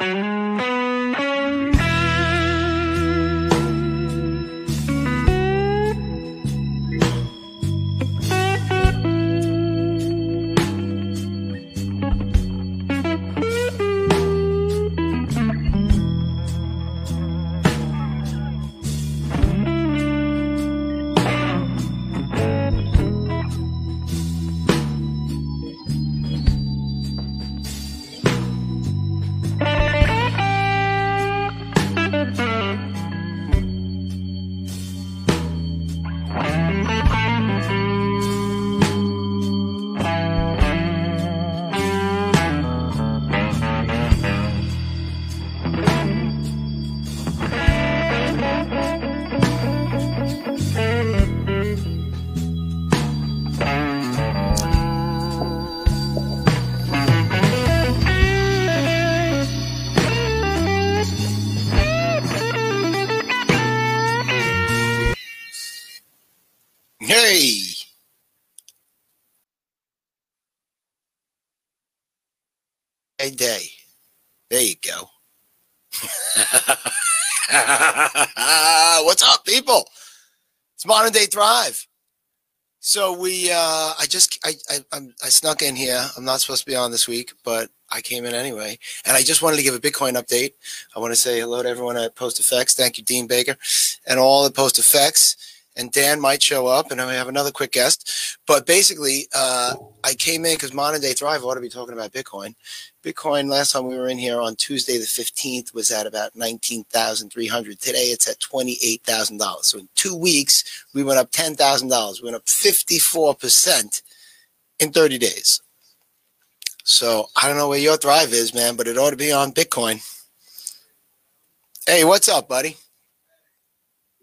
Hey. Modern day thrive. So we, uh, I just, I, I, I'm, I snuck in here. I'm not supposed to be on this week, but I came in anyway. And I just wanted to give a Bitcoin update. I want to say hello to everyone at Post Effects. Thank you, Dean Baker, and all the Post Effects. And Dan might show up, and I have another quick guest. But basically, uh, I came in because Modern Day Thrive ought to be talking about Bitcoin. Bitcoin last time we were in here on Tuesday the 15th was at about 19,300. Today it's at $28,000. So in two weeks, we went up $10,000. We went up 54% in 30 days. So I don't know where your thrive is, man, but it ought to be on Bitcoin. Hey, what's up, buddy?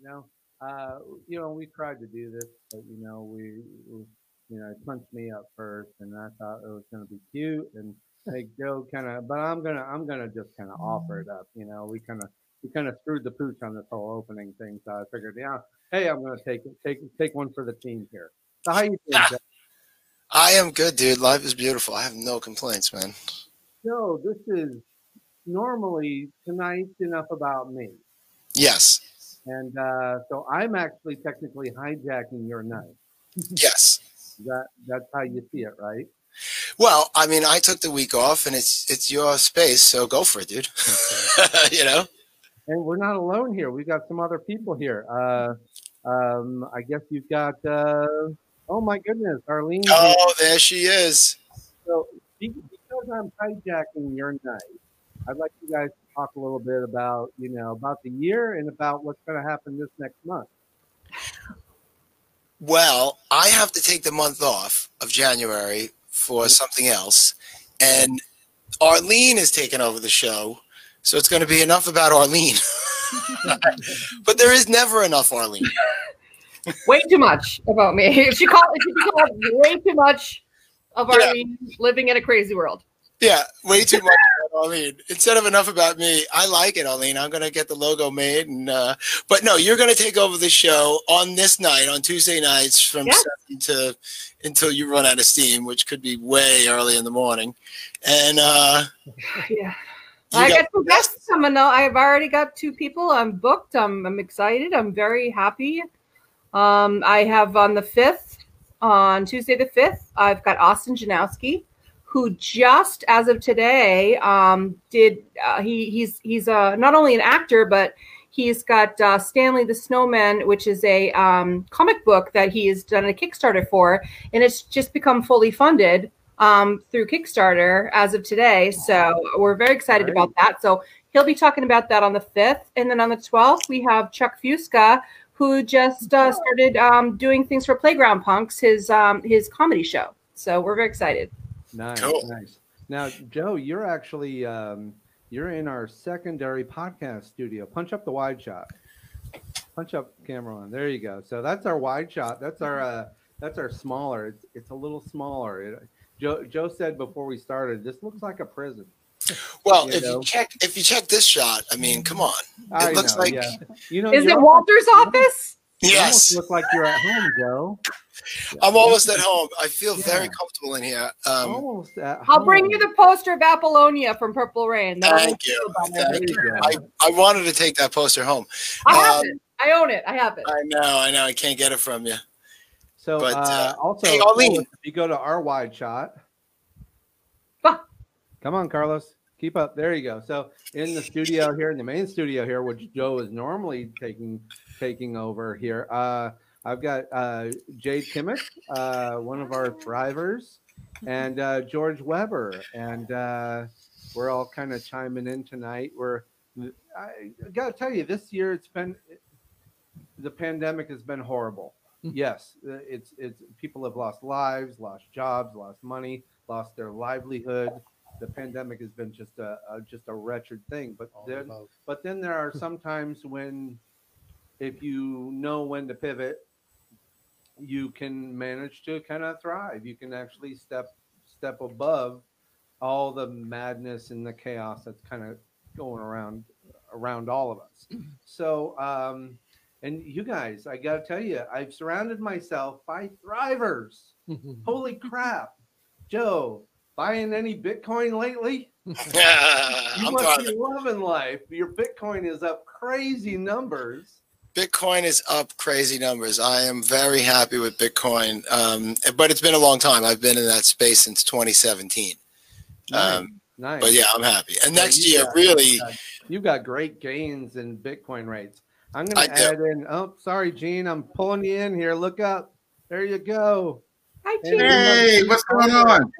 Know, uh, you know, we tried to do this, but you know, we, we you know, it punched me up first, and I thought it was going to be cute, and hey, Joe kind of, but I'm gonna, I'm gonna just kind of offer it up. You know, we kind of, we kind of screwed the pooch on this whole opening thing, so I figured, yeah, hey, I'm gonna take it, take, take one for the team here. So how you doing, Joe? I am good, dude. Life is beautiful. I have no complaints, man. Joe, this is normally tonight's enough about me. Yes. And uh, so I'm actually technically hijacking your night. Yes. That that's how you see it, right? Well, I mean, I took the week off, and it's it's your space, so go for it, dude. you know. And we're not alone here. We've got some other people here. Uh, um, I guess you've got. Uh, oh my goodness, Arlene. Oh, there she is. So because I'm hijacking your night, I'd like you guys to talk a little bit about you know about the year and about what's going to happen this next month. Well, I have to take the month off of January for mm-hmm. something else, and Arlene is taking over the show, so it's going to be enough about Arlene. but there is never enough Arlene. way too much about me. If she called, if she called way too much of Yeah. Arlene living in a crazy world. Yeah, way too much about Arlene. Instead of enough about me, I like it, Arlene. I'm gonna get the logo made, and uh, but no, you're gonna take over the show on this night, on Tuesday nights from Yeah. seven to until you run out of steam, which could be way early in the morning. And uh, Yeah. I got- got two guests coming out. I've already got two people. I'm booked. I'm, I'm excited. I'm very happy. Um, I have on the 5th, on Tuesday the 5th, I've got Austin Janowski, who just as of today um, did, uh, he, he's, he's uh, not only an actor, but he's got uh, Stanley the Snowman, which is a um, comic book that he has done a Kickstarter for, and it's just become fully funded um, through Kickstarter as of today. So we're very excited Great. about that. So he'll be talking about that on the 5th. And then on the 12th, we have Chuck Fusca, who just uh, started um, doing things for Playground Punks, his um, his comedy show. So we're very excited. Nice, Cool. nice. Now, Joe, you're actually um, you're in our secondary podcast studio. Punch up the wide shot. Punch up camera on. There you go. So that's our wide shot. That's our uh, that's our smaller. It's it's a little smaller. It, Joe Joe said before we started, this looks like a prison. well, You if know. you check if you check this shot, I mean, come on, I looks know, like- yeah. You know, Is it Walter's office? You yes, look like you're at home, Joe. I'm almost at home. I feel very comfortable in here. Um, Almost at I'll bring you the poster of Apollonia from Purple Rain. Thank you. feel better. There Thank you you. I, I wanted to take that poster home. I have Um, it. I own it. I have it. I know, I know. I can't get it from you. So But, uh, uh, also, hey, Carlos, if you go to our wide shot, Ah. come on, Carlos, keep up. There you go. So in the studio here, in the main studio here, which Joe is normally taking taking over here, uh, I've got uh, Jade Kimmick, uh, one of our drivers, and uh, George Weber, and uh, we're all kind of chiming in tonight. We're I got to tell you, this year it's been the pandemic has been horrible. Yes uh, it's it's people have lost lives lost jobs lost money lost their livelihood. The pandemic has been just a, a just a wretched thing but then but then there are sometimes when if you know when to pivot you can manage to kind of thrive you can actually step step above all the madness and the chaos that's kind of going around around all of us so um and you guys, I got to tell you, I've surrounded myself by thrivers. Holy crap. Joe, buying any Bitcoin lately? Yeah you I'm must be loving life. Your Bitcoin is up crazy numbers. Bitcoin is up crazy numbers. I am very happy with Bitcoin, um, but it's been a long time. I've been in that space since 2017. Um, nice. But yeah, I'm happy. And So next you year, got- really, You've got great gains in Bitcoin rates. I'm going I to do. add in, oh, sorry, Gene, I'm pulling you in here. Look up. There you go. Hi, Hey, Gene. Hey, what's going on?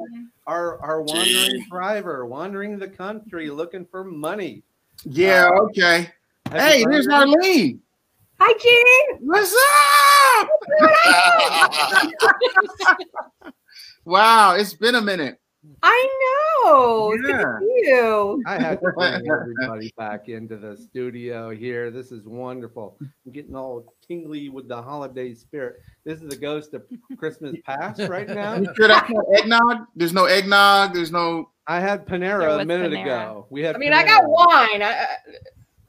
Our, our wandering Gene. driver, wandering the country looking for money. Yeah, okay. Hey, there's found her? Arlene. Hi, Gene. What's up? Wow, it's been a minute. I know. It's good to Yeah. see you. I had to bring everybody back into the studio here. This is wonderful. I'm getting all tingly with the holiday spirit. This is the ghost of Christmas past right now. You sure that's no eggnog? There's no eggnog. There's no. I had Panera a minute Panera. ago. We had. I mean, I got Panera. wine. I,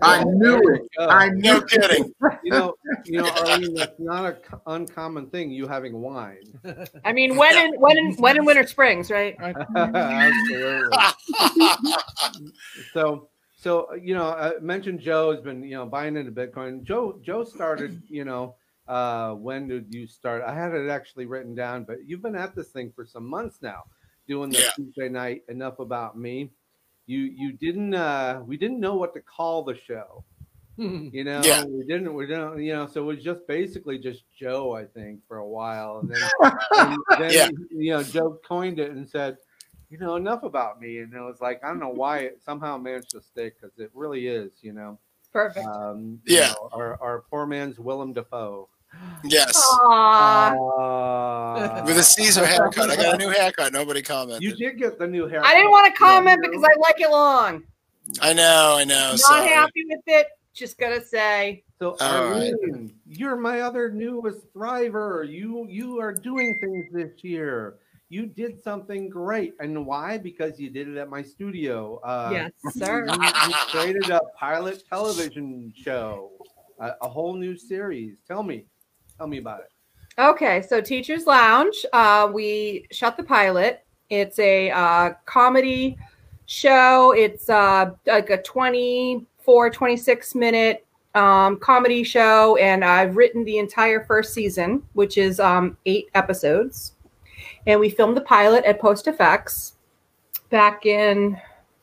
I- I Oh, knew it. go. I knew no it. kidding. You know, you know, Arlene, that's not an uncommon thing. You having wine. I mean, when in when in when in winter springs, right? Absolutely. so so uh, you know i mentioned joe has been you know buying into bitcoin joe joe started you know uh when did you start i had it actually written down but you've been at this thing for some months now doing the Yeah. tuesday night enough about me you you didn't uh we didn't know what to call the show you know Yeah. we didn't we didn't you know so it was just basically just joe i think for a while and then and then Yeah. you know joe coined it and said you know enough about me and it was like i don't know why it somehow managed to stick because it really is you know Perfect. um you Yeah. know, our, our poor man's willem dafoe yes. Aww. With a Caesar haircut. I got a new haircut. Nobody commented. you did get the new haircut. I didn't want to comment because I like it long. I know, I know. Not sorry. happy with it. Just gotta say. So All right. Arlene, you're my other newest thriver. You you are doing things this year. You did something great, and why? Because you did it at my studio. Uh, yes, sir. you, you created a pilot television show, a, a whole new series. Tell me, tell me about it. Okay, so Teachers Lounge. Uh, we shot the pilot. It's a uh, comedy show. It's uh, like a 24, 26 minute um, comedy show, and I've written the entire first season, which is um, eight episodes. And we filmed the pilot at Post Effects back in,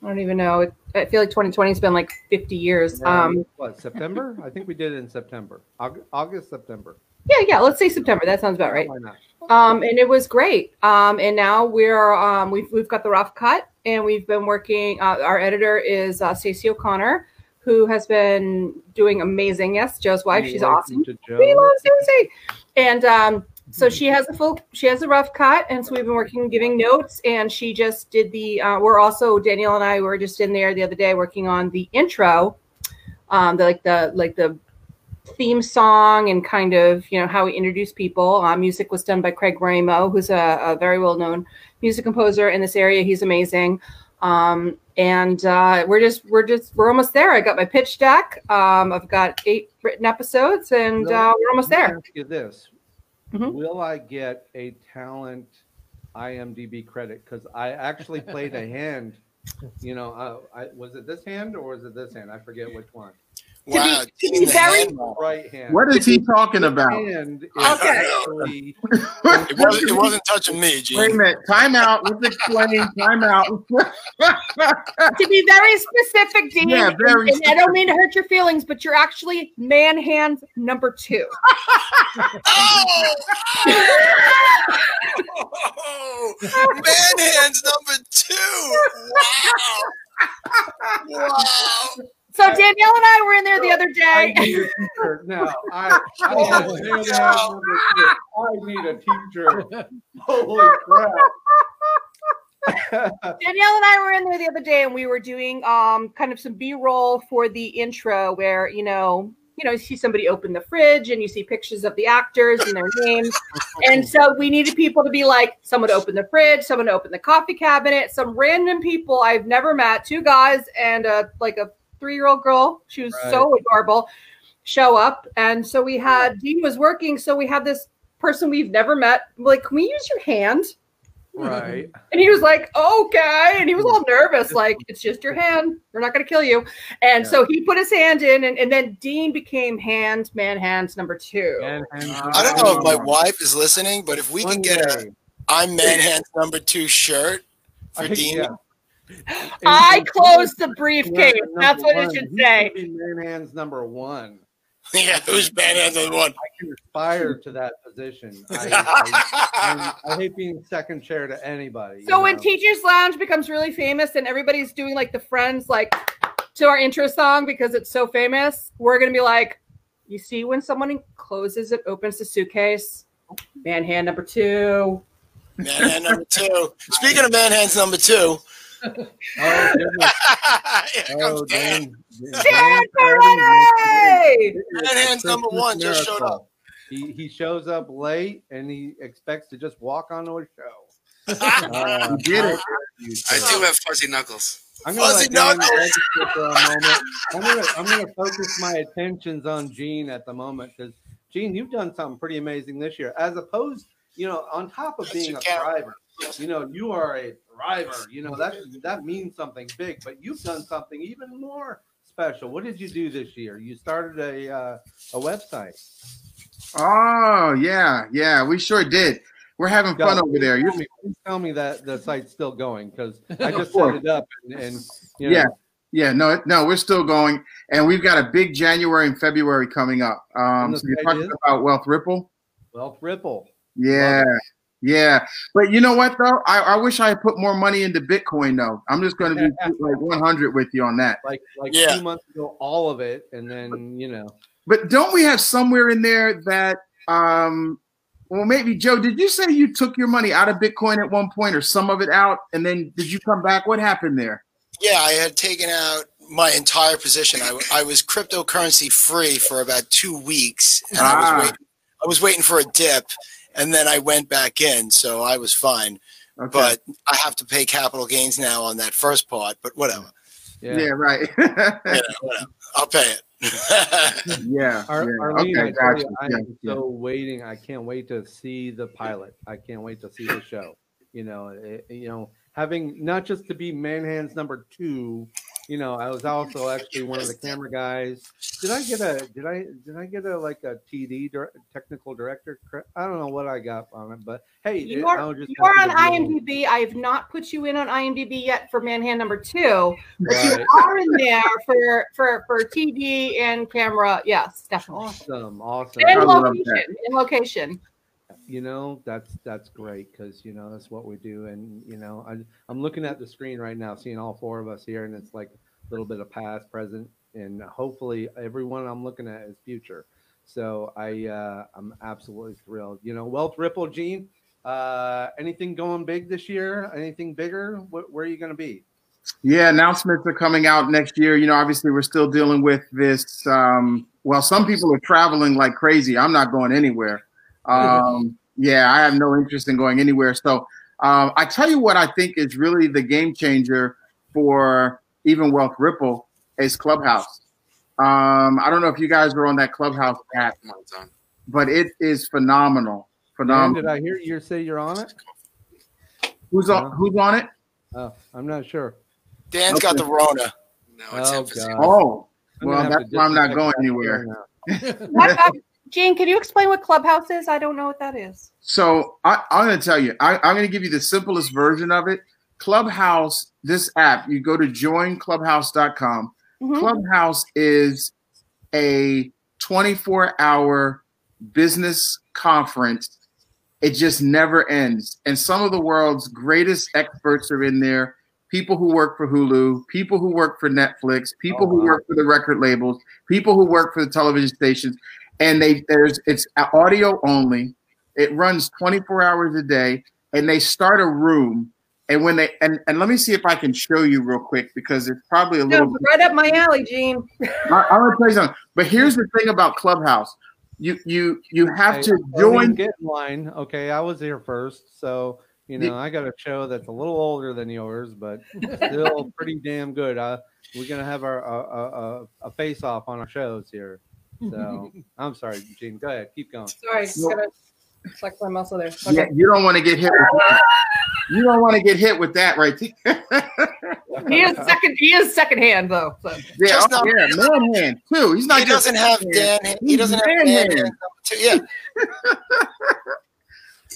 I don't even know, I feel like 2020 has been like 50 years. Um, what September? I think we did it in September, August, August September. Yeah, yeah, let's say September. That sounds about right. Why not? um, and it was great. Um, and now we're um, we've we've got the rough cut, and we've been working. Uh, our editor is uh, Stacey O'Connor, who has been doing amazing. Yes, Joe's wife. She's awesome. We love Stacey, and um, so she has a full. She has a rough cut, and so we've been working, giving notes, and she just did the. Uh, we're also Danielle and I were just in there the other day working on the intro, um, the like the like the theme song and kind of you know how we introduce people. Uh, music was done by Craig Ramo, who's a, a very well known music composer in this area. He's amazing. Um, and uh, we're just we're just we're almost there. I got my pitch deck. Um, I've got eight written episodes, and No, uh, we're almost there. ask you this: Mhm. will I get a talent IMDb credit? Because I actually played a hand. You know, uh, I, was it this hand or was it this hand? I forget which one. Wow. to be taking the very- Right hand. What is he talking about? Hand Okay. actually- It wasn't, it wasn't touching me, Wait a minute. Time out. Let's explain. Time out. to be very specific, Dean. Yeah, very and, and I don't mean to hurt your feelings, but you're actually man hands number two. Oh! oh! Man hands number two. Wow. Wow. So Danielle and I were in there the other day. I day. need a t-shirt now. I, I, have hand wow. number two. I need a t-shirt. Holy crap. Danielle and I were in there the other day, and we were doing um kind of some B-roll for the intro, where you know, you know, you see somebody open the fridge, and you see pictures of the actors and their names, and so we needed people to be like, someone to open the fridge, someone to open the coffee cabinet, some random people I've never met, two guys and a like a three-year-old girl. She was so adorable. Show up, and so we had Dean was working, so we had this person we've never met. Like, can we use your hand? Right. And he was like, okay. And he was all nervous, like, it's just your hand. We're not going to kill you. And Yeah. so he put his hand in, and, and then Dean became hand, man hands number two. And, and I don't know if my wife is listening, but if we One can get a day. I'm man hands number two shirt for I- Dean. yeah. I closed the briefcase. That's what it should say. should be Man hands number one. Yeah, who's man hands number one? I can aspire to that position. I, I, I, I hate being second chair to anybody. you So when? Teachers Lounge becomes really famous and everybody's doing like the Friends, like to our intro song because it's so famous, we're going to be like, you see when someone closes it, opens the suitcase, man hand number two. Man hand number two. Speaking of man hands number two, oh, goodness. here comes oh, Dan. Dan, Dan Ferretti. Ferretti! Man hands number one just showed up. He, he shows up late and he expects to just walk onto a show. Uh, You did it. I do have fuzzy knuckles. I'm gonna Fuzzy knuckles. for a moment. I'm gonna I'm gonna focus my attentions on Gene at the moment because Gene, you've done something pretty amazing this year. As opposed, you know, on top of That's being a driver, you know, you are a driver. You know that that means something big. But you've done something even more special. What did you do this year? You started a uh, a website. Oh yeah, yeah. We sure did. We're having fun Go. over there. You're Tell me, please tell me that the site's still going because I just set it up and, and you know, Yeah. Yeah, no, no, we're still going, and we've got a big January and February coming up. Um, so you're talking is? about Wealth Ripple, Wealth Ripple. yeah, yeah. But you know what though? I, I wish I had put more money into Bitcoin though. I'm just going to be like 100 with you on that. like like Yeah. two months ago, all of it, and then you know, But don't we have somewhere in there that, um, well, maybe Joe, did you say you took your money out of Bitcoin at one point, or some of it out, and then did you come back? What happened there? Yeah, I had taken out my entire position. I, I was cryptocurrency free for about two weeks, and I Ah. was waiting. I was waiting for a dip, and then I went back in, so I was fine. Okay. But I have to pay capital gains now on that first part. But whatever, yeah. yeah, right. you know, whatever. I'll pay it. yeah. Ar- yeah. Arlene, Okay, I gotcha. am yeah. so waiting. I can't wait to see the pilot. I can't wait to see the show. You know, it, you know, having not just to be Manhands number two. You know, I was also actually one of the camera guys. Did I get a? Did I? Did I get a like a TD dir- technical director? I don't know what I got on it, but hey, You it- are, I'll just you are on give you- IMDb. I have not put you in on IMDb yet for Manhand number two, but Right. you are in there for for for TV and camera. Yes, definitely. Awesome, awesome. And I location. that. In location. You know that's that's great because you know that's what we do and you know I, i'm looking at the screen right now seeing all four of us here and it's like a little bit of past present and hopefully everyone i'm looking at is future so i uh i'm absolutely thrilled you know wealth ripple gene uh anything going big this year anything bigger Wh- where are you going to be Yeah, announcements are coming out next year. You know, obviously we're still dealing with this. Um, well, some people are traveling like crazy. I'm not going anywhere. Um, yeah, I have no interest in going anywhere. So um, I tell you what I think is really the game changer for even Wealth Ripple is Clubhouse. Um, I don't know if you guys are on that Clubhouse app, Come on, son. but it is phenomenal. Dan, Phenomenal. did I hear you say you're on it? Who's on? Who's on it? Oh, I'm not sure. Dan's got the Rona. No, it's Oh, emphysema. God. Oh, well, that's why I'm not going my anywhere. phone now. What, Gene, can you explain what Clubhouse is? I don't know what that is. So I, I'm going to tell you. I, I'm going to give you the simplest version of it. Clubhouse, this app, you go to joinclubhouse.com. Mhm. Clubhouse is a 24 hour business conference. It just never ends. And some of the world's greatest experts are in there. People who work for Hulu, people who work for Netflix, people Oh, who work for the record labels, people who work for the television stations. And they there's it's audio only. It runs 24 hours a day, and they start a room. And when they and, and let me see if I can show you real quick because it's probably a little No, right up my alley, Gene. I, I'm gonna tell you something. But here's the thing about Clubhouse. You you you have Hey, to join. Get in line. Okay, I was here first, so you know I got a show that's a little older than yours, but still pretty damn good. Uh, we're gonna have our uh, uh, a face off on our shows here. So I'm sorry, Gene. Go ahead, keep going. Sorry, just No. gotta flex my muscle there. Yeah, you don't want to get hit. With that. You don't want to get hit with that right there. He is second. He is second hand though. So. yeah, Just oh, not- yeah, man hand too. He's not He doesn't have hand. Dan. He doesn't have Man Dan. hand. hands. Yeah,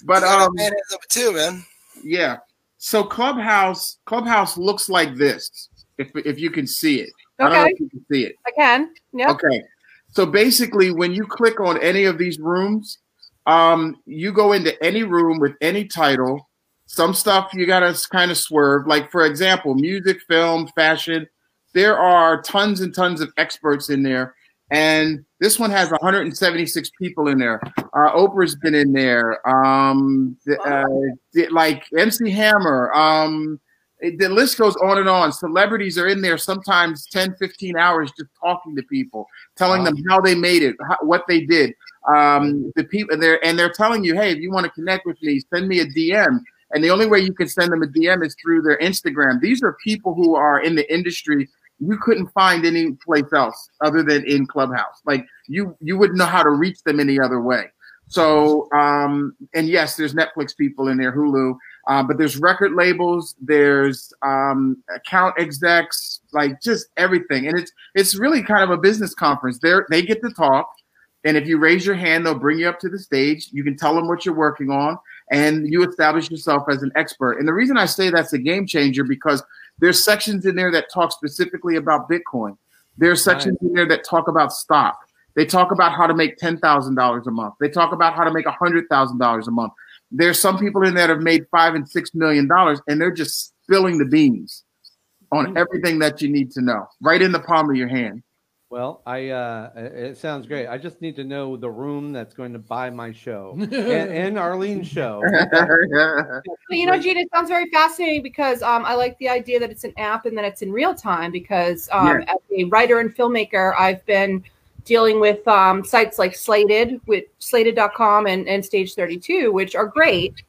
But He's um, man hands number two, man. yeah. So Clubhouse, Clubhouse looks like this. If if you can see it, I don't know if you can see it. I can. Yep. Okay. So basically, when you click on any of these rooms, um, you go into any room with any title. Some stuff you got to kind of swerve. Like, for example, music, film, fashion. There are tons and tons of experts in there. And this one has 176 people in there. Uh, Oprah's been in there. Um, the, uh, like MC Hammer. Um, the list goes on and on. Celebrities are in there sometimes 10, 15 hours just talking to people telling them how they made it, how, what they did. Um, the people there, and they're telling you, hey, if you want to connect with me, send me a DM. And the only way you can send them a DM is through their Instagram. These are people who are in the industry you couldn't find any place else other than in Clubhouse. Like you, you wouldn't know how to reach them any other way. So, um, and yes, there's Netflix people in there, Hulu, uh, but there's record labels, there's um, account execs, like just everything, and it's it's really kind of a business conference. They they get to talk, and if you raise your hand, they'll bring you up to the stage. You can tell them what you're working on, and you establish yourself as an expert. And the reason I say that's a game changer because there's sections in there that talk specifically about Bitcoin. There's sections in there that talk about stock. They talk about how to make ten thousand dollars a month. They talk about how to make hundred thousand dollars a month. There's some people in there that have made five and six million dollars, and they're just spilling the beans on everything that you need to know, right in the palm of your hand. Well, I uh, it it sounds great. I just need to know the room that's going to buy my show and, and Arlene's show. Well, you know, Gene, it sounds very fascinating because um, I like the idea that it's an app and that it's in real time. Because um, as a writer and filmmaker, I've been dealing with um, sites like Slated, with Slated.com and, and Stage 32, which are great.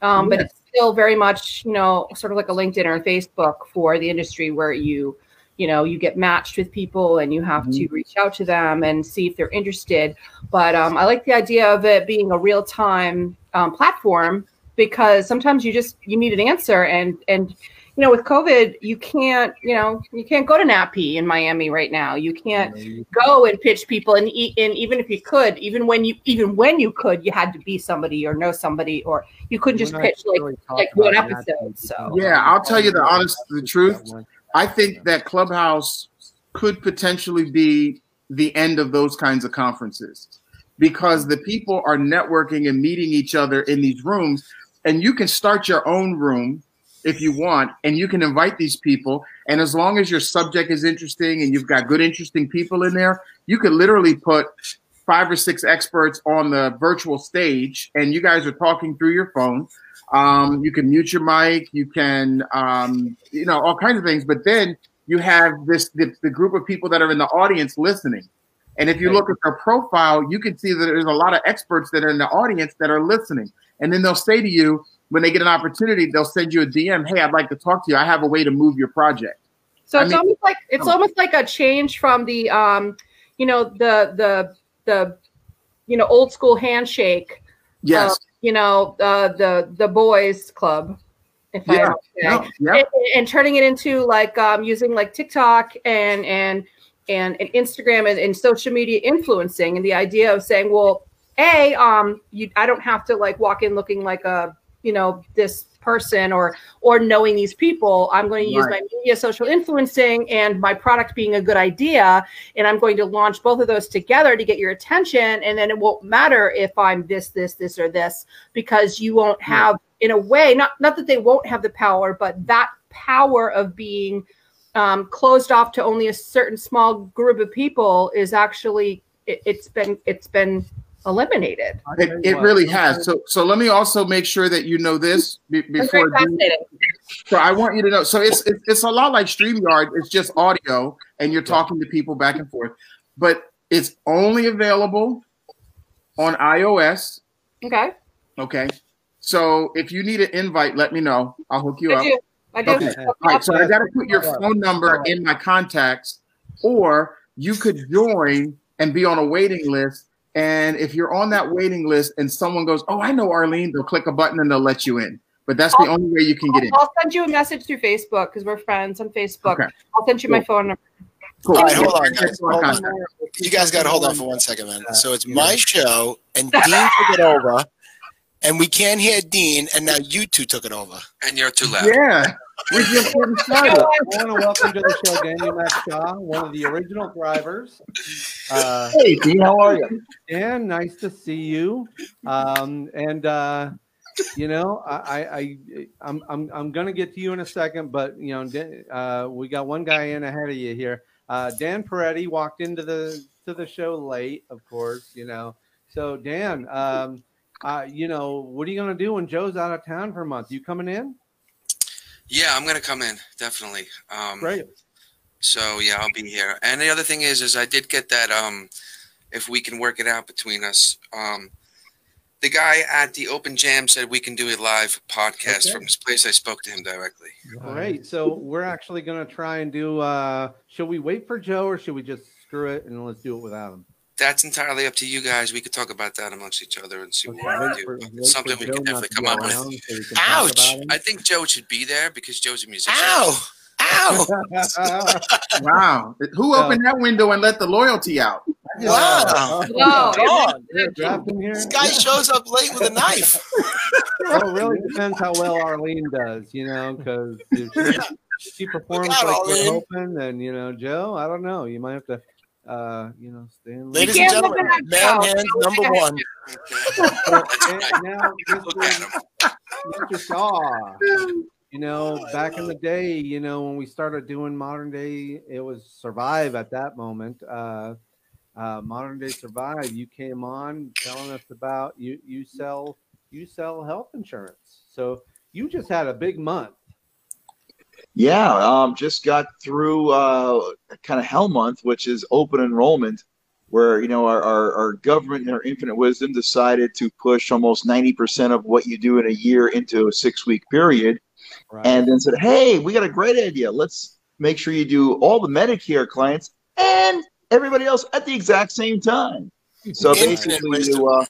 Um, But it's still very much, you know, sort of like a LinkedIn or a Facebook for the industry where you, you know, you get matched with people and you have to reach out to them and see if they're interested. But um, I like the idea of it being a real time um, platform because sometimes you just you need an answer and and you know with covid you can't you know you can't go to NATPE in miami right now. You can't go and pitch people and, e- and even if you could even when you even when you could you had to be somebody or know somebody or you couldn't just We're pitch like really like one episode so. Yeah, I'll tell you the honest- the truth. I think that Clubhouse could potentially be the end of those kinds of conferences because the people are networking and meeting each other in these rooms, and you can start your own room if you want, and you can invite these people. And as long as your subject is interesting and you've got good, interesting people in there, you could literally put five or six experts on the virtual stage, and you guys are talking through your phone. Um, you can mute your mic, you can, um, you know, all kinds of things. But then you have this the, the group of people that are in the audience listening. And if you look at their profile, you can see that there's a lot of experts that are in the audience that are listening. And then they'll say to you, when they get an opportunity, they'll send you a DM. Hey, I'd like to talk to you. I have a way to move your project. So I it's mean- almost like it's almost like a change from the um, you know, the the the you know old school handshake Yes. you know, uh, the the boys club, if I Yeah, say No, yeah. and, and turning it into like um, using like TikTok and and and, and Instagram and, and social media influencing, and the idea of saying, well, a um, you I don't have to like walk in looking like a you know this person or or knowing these people i'm going to use Right. my media social influencing and my product being a good idea and i'm going to launch both of those together to get your attention and then it won't matter if i'm this this this or this because you won't have in a way not not that they won't have the power but that power of being um, closed off to only a certain small group of people is actually it, it's been it's been eliminated It, it really has. So, so let me also make sure that you know this be, It's very before. Dean- So I want you to know. So it's it's, it's a lot like Streamyard. It's just audio, and you're talking to people back and forth. But it's only available on iOS. okay Okay. So if you need an invite, let me know. I'll hook you i up. do i do Okay. All right. So I got to put your phone number in my contacts, or you could join and be on a waiting list. And if you're on that waiting list and someone goes, "Oh, I know Arlene," they'll click a button and they'll let you in. But that's the only way you can get in. I'll send you a message through Facebook because we're friends on Facebook. Okay. I'll send you my phone number. Cool. All right, hold on, guys. Hold on. You guys got to hold on for one second, man. So it's my show, and Dean took it over, and we can't hear Dean, and now you two took it over. And you're too loud. Yeah, we just getting started. I want to welcome to the show Daniel Max Shaw, one of the original drivers. Uh, Hey, Dean, how are you? Dan, nice to see you. Um, and uh, you know, I, I, I I'm, I'm, I'm gonna get to you in a second, but you know, uh, we got one guy in ahead of you here. Uh, Dan Peretti walked into the to the show late, of course. You know, so Dan, um, uh, you know, what are you gonna do when Joe's out of town for a month? You coming in? Yeah, I'm gonna come in definitely. Um, Great. So yeah, I'll be here. And the other thing is, is I did get that. Um, if we can work it out between us, um, the guy at the Open Jam said we can do a live podcast Okay. from his place. I spoke to him directly. Great. So we're actually going to try and do. Uh, should we wait for Joe or should we just screw it and let's do it without him? That's entirely up to you guys. We could talk about that amongst each other and see what we wait can do. wait something we can definitely come up with. so we can talk Ouch. I think Joe should be there because Joe's a musician. Ow! Ow! Wow. Who opened that window and let the loyalty out? Wow! No, God. You're drafting here. This guy shows up late with a knife. Well, oh, it really depends how well Arlene does, you know, because if she, she performs out, like you're hoping, then you know, Joe, I don't know. You might have to, uh, you know, stay. Ladies and gentlemen, man hands number one. Now, Mr. Mr. Shaw, you know, back in the day, you know, when we started doing modern day, it was Survive at that moment. Uh, uh, modern day Survive. You came on telling us about you. You sell you sell health insurance. So you just had a big month. Yeah, um, just got through uh, kind of hell month, which is open enrollment, where you know our, our, our government and our infinite wisdom decided to push almost ninety percent of what you do in a year into a six week period, Right? and then said, "Hey, we got a great idea. Let's make sure you do all the Medicare clients and everybody else at the exact same time." So Infinite basically, wisdom. you uh,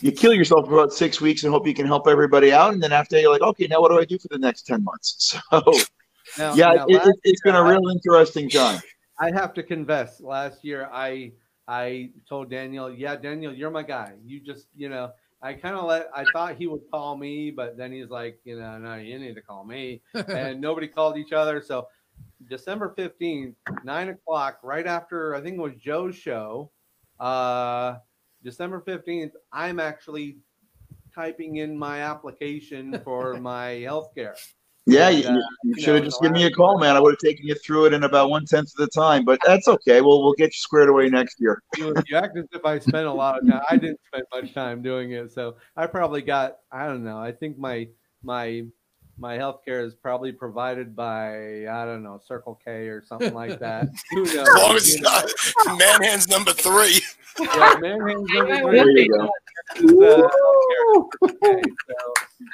you kill yourself for about six weeks and hope you can help everybody out, and then after you're like, "Okay, now what do I do for the next ten months?" So. Now- yeah, now it, it, it's been a year, I- real interesting time. I have to confess, last year I I told Daniel, yeah, Daniel, you're my guy. You just, you know, I kind of let I thought he would call me, but then he's like, you know, no, you need to call me. and nobody called each other. So December 15th, nine o'clock, right after I think it was Joe's show. Uh December 15th, I'm actually typing in my application for my health care. Yeah, And, you, uh, you you should have just given me a call, man. I would have taken you through it in about one tenth of the time, but that's okay. We'll we'll get you squared away next year. you, you act as if I spent a lot of time. I didn't spend much time doing it, so I probably got. I don't know. I think my my my healthcare is probably provided by I don't know Circle K or something like that. Who knows? As long as it's not man hands number three. yeah, man hands number three There you go.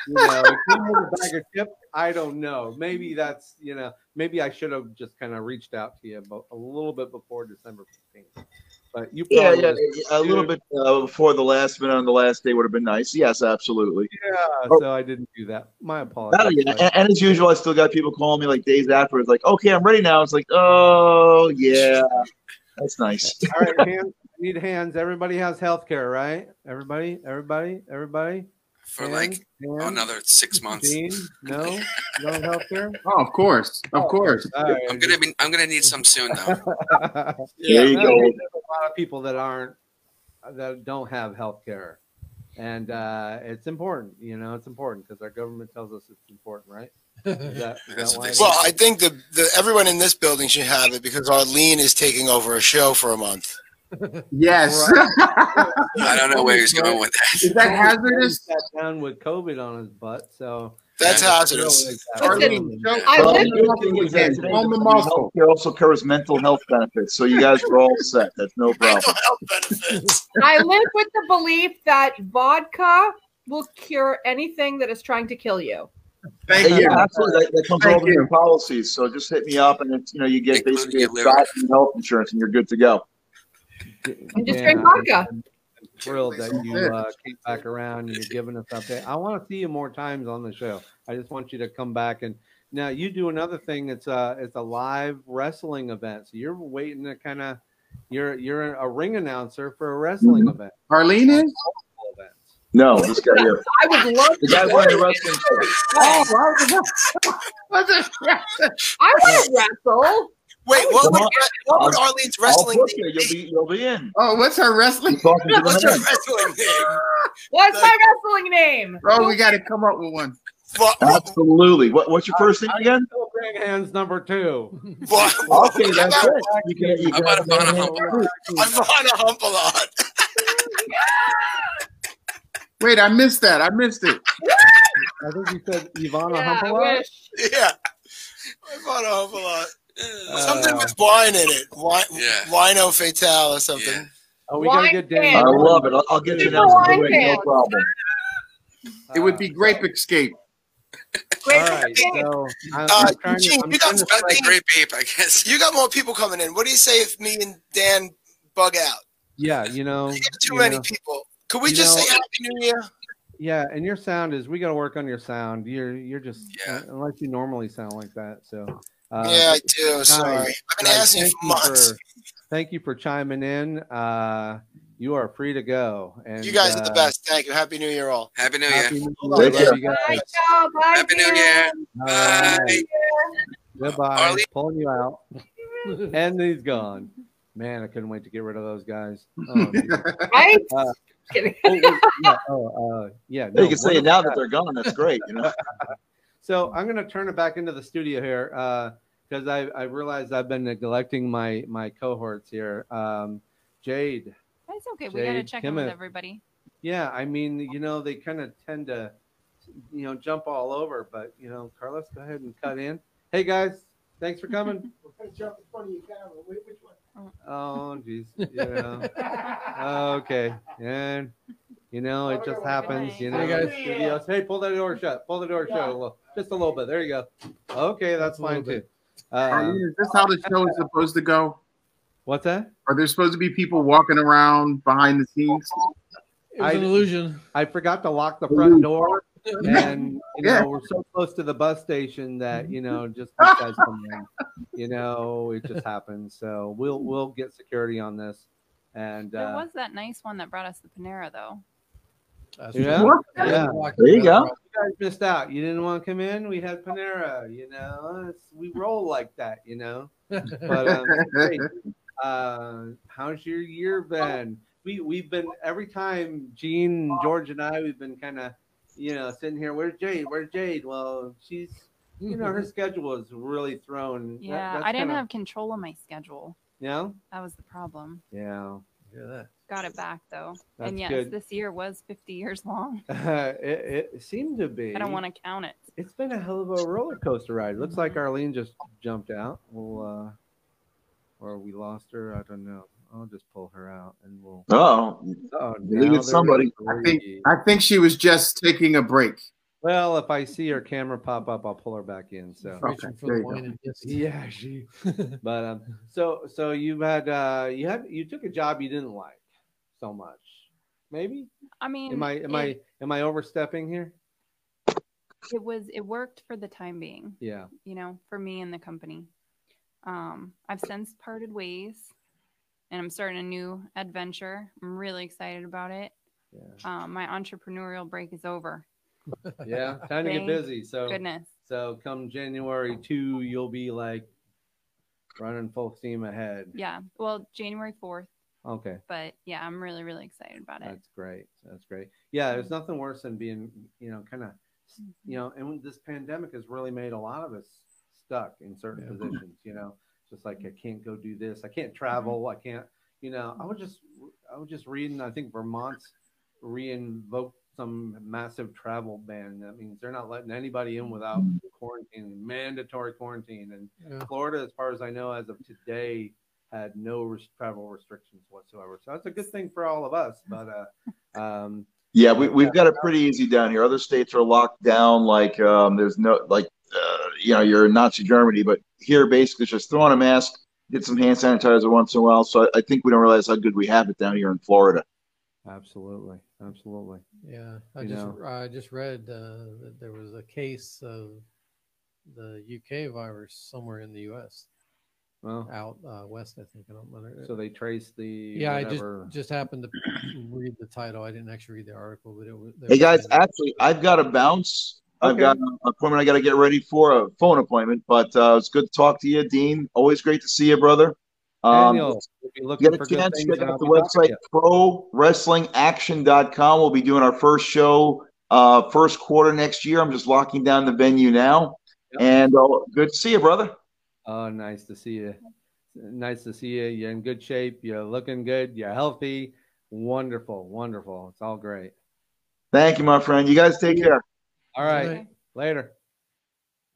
You know, if a bag of chips, I don't know. Maybe that's you know, maybe I should have just kind of reached out to you about a little bit before December fifteenth. but you Yeah, probably yeah, was- a little bit uh, before the last minute on the last day would have been nice. Yes, absolutely. yeah. So I didn't do that. My apologies. Oh, yeah. And, and as usual, I still got people calling me like days afterwards, like, "Okay, I'm ready now." It's like, "Oh, yeah, that's nice." All right, hands. Need hands. Everybody has health care, right? Everybody, everybody, everybody. For like Hands, another six months. Gene, no, no health care. Oh, of course, of course. All right. I'm gonna be. I'm gonna need some soon though. There you go. There's a lot of people that aren't that don't have health care, and uh, it's important. You know, it's important because our government tells us it's important, right? Is that, is that what why they it say. Well. I think the, the everyone in this building should have it because Arlene is taking over a show for a month. Yes. I don't know where he's going with that. Is that He hazardous? sat down with COVID on his butt, so That's hazardous. Arlene, I Well, live- the good thing is that Again, today on the the muscle. healthcare also covers mental health benefits, so you guys are all set. That's no problem. Mental health benefits. I live with the belief that vodka will cure anything that is trying to kill you. Thank Yeah, you. absolutely. That, that comes Thank over your policies. So just hit me up, and it's you know you get basically a shot in health insurance, and you're good to go. And just Yeah, drink vodka. I'm thrilled that you uh, came back around and you're giving us update. I want to see you more times on the show. I just want you to come back and now you do another thing. It's a it's a live wrestling event. So you're waiting to kind of you're you're a ring announcer for a wrestling event. Arlene is? No, this guy here, I would love the to. guy wearing the wrestling shirt. Oh, what's it? I want to wrestle. Wait, what would, what would Arlene's wrestling name you. You'll be? be you'll be in. Oh, what's her wrestling? You're talking to the What's her wrestling name? What's my wrestling name? Oh, we got to come up with one. What, what, Absolutely. What, what's your first name again? Still bring hands number two. what, what Okay, that's about it. You can, you How can about have Ivana a man Humble? too. Ivana hump a lot. Wait, I missed that. I missed it. I think you said Ivana Yeah, Humpalot. Yeah. Ivana hump a lot. Uh, Something with wine in it. Wine, Yeah. Wino Fatale or something. yeah. Oh, we got a good get can. Dan. I love it. I'll, I'll get you Keep now. the wine No can. problem. It would be Grape Escape. Great All right, so I'm, Uh, I'm trying to, you got trying to Great beep, I guess. You got more people coming in. What do you say if me and Dan bug out? yeah, you know, You too you many know, people. Could we You just know- say Happy New Year? Yeah, and your sound is we got to work on your sound. You're you're just Yeah. uh, unless you normally sound like that. So uh, yeah, I do. Sorry. I've been guys, asking you for you months. for thank you for chiming in. Uh, you are free to go. And you guys are the uh, best. Thank you. Happy New Year, all. Happy New Happy Year. New Year. Take you. Bye, y'all. Bye, Happy New Dan. Year. All Bye. Goodbye. Arlie- Pulling you out. and he's gone. Man, I couldn't wait to get rid of those guys. Oh. Right? Uh, Kidding. oh, yeah, oh, uh, yeah. you can say it now that they're gone. That's great. You know. So I'm going to turn it back into the studio here because I, I realized I've been neglecting my my cohorts here. Um, Jade, It's okay. We gotta Jade check in with everybody. yeah, I mean, you know, they kind of tend to, you know, jump all over. But you know, Carlos, go ahead and cut in. Hey guys, thanks for coming. We're gonna jump in front of you, camera. Wait, which one? Oh, jeez. Yeah. okay. And you know, it just happens. You know, Hey, guys. Hey, pull that door shut. Pull the door shut a little, just a little bit. There you go. Okay, that's fine too. Uh, Arlene, is this how the show is supposed to go? what's that? Are there supposed to be people walking around behind the scenes? It was I- an illusion. I forgot to lock the front door, and you Yeah. know we're so close to the bus station that you know just these guys come in. You know, it just happens. So we'll we'll get security on this, and There uh, was that nice one that brought us the Panera though. That's Yeah? true. Yeah. There you go. you guys missed out. You didn't want to come in. We had Panera. You know, it's, we roll like that. You know, but um, hey, uh, how's your year been? We we've been every time Gene, George, and I we've been kind of you know sitting here. Where's Jade? Where's Jade? Well, she's you know her schedule is really thrown. Yeah, that's I didn't kinda- have control of my schedule. You know? That was the problem. Yeah. Hear that? Got it back though. That's and yes, good. this year was 50 years long. it, it seemed to be. I don't want to count it. It's been a hell of a roller coaster ride. Looks like Arlene just jumped out. We'll, uh, or we lost her. I don't know. I'll just pull her out and we'll. Oh, Oh, Believe somebody. I think I think she was just taking a break. Well, if I see her camera pop up, I'll pull her back in. So Okay, the you go. wine and just yeah, she. But um, so so you've had uh, you had you took a job you didn't like so much. Maybe I mean, am I am it, I am I overstepping here? It was. It worked for the time being. Yeah. You know, for me and the company. Um, I've since parted ways, and I'm starting a new adventure. I'm really excited about it. Yeah. Um, my entrepreneurial break is over. Yeah. Time to get busy. So Goodness. so come January two, you'll be like running full steam ahead. Yeah. Well, January 4th, Okay. but yeah, I'm really, really excited about it. That's great. That's great. Yeah, there's mm-hmm. nothing worse than being, you know, kind of, mm-hmm. you know, and this pandemic has really made a lot of us stuck in certain Yeah. positions. You know, just like mm-hmm. I can't go do this, I can't travel, I can't, you know. I was just, I was just reading. I think Vermont's reinvoked some massive travel ban. That means they're not letting anybody in without quarantine, mandatory quarantine. And Yeah. Florida, as far as I know, as of today, had no res- travel restrictions whatsoever. So that's a good thing for all of us. But uh, um, Yeah, we, we've got it pretty easy down here. Other states are locked down. Like um, there's no like uh, you know you're in Nazi Germany, but here basically just throw on a mask, get some hand sanitizer once in a while. So I, I think we don't realize how good we have it down here in Florida. absolutely, absolutely. Yeah, I You just know. I just read uh, that there was a case of the UK virus somewhere in the US, Well, out uh, west, I think. I don't remember. so they traced the yeah, I just just happened to read the title. I didn't actually read the article, but it was. they Hey guys, saying- actually I've got to bounce. I've Okay. got an appointment I got to get ready for a phone appointment. But uh, it's good to talk to you, Dean. Always great to see you, brother. Um, Daniel, we'll be looking get a for good chance, things, check and out I'll the be talking to website you. prowrestlingaction.com. We'll be doing our first show uh, first quarter next year. I'm just locking down the venue now. Yep. And uh, good to see you, brother. Oh, nice to see you. Nice to see you. You're in good shape. You're looking good. You're healthy. Wonderful, wonderful. It's all great. Thank you, my friend. You guys take care. All right, Right. later.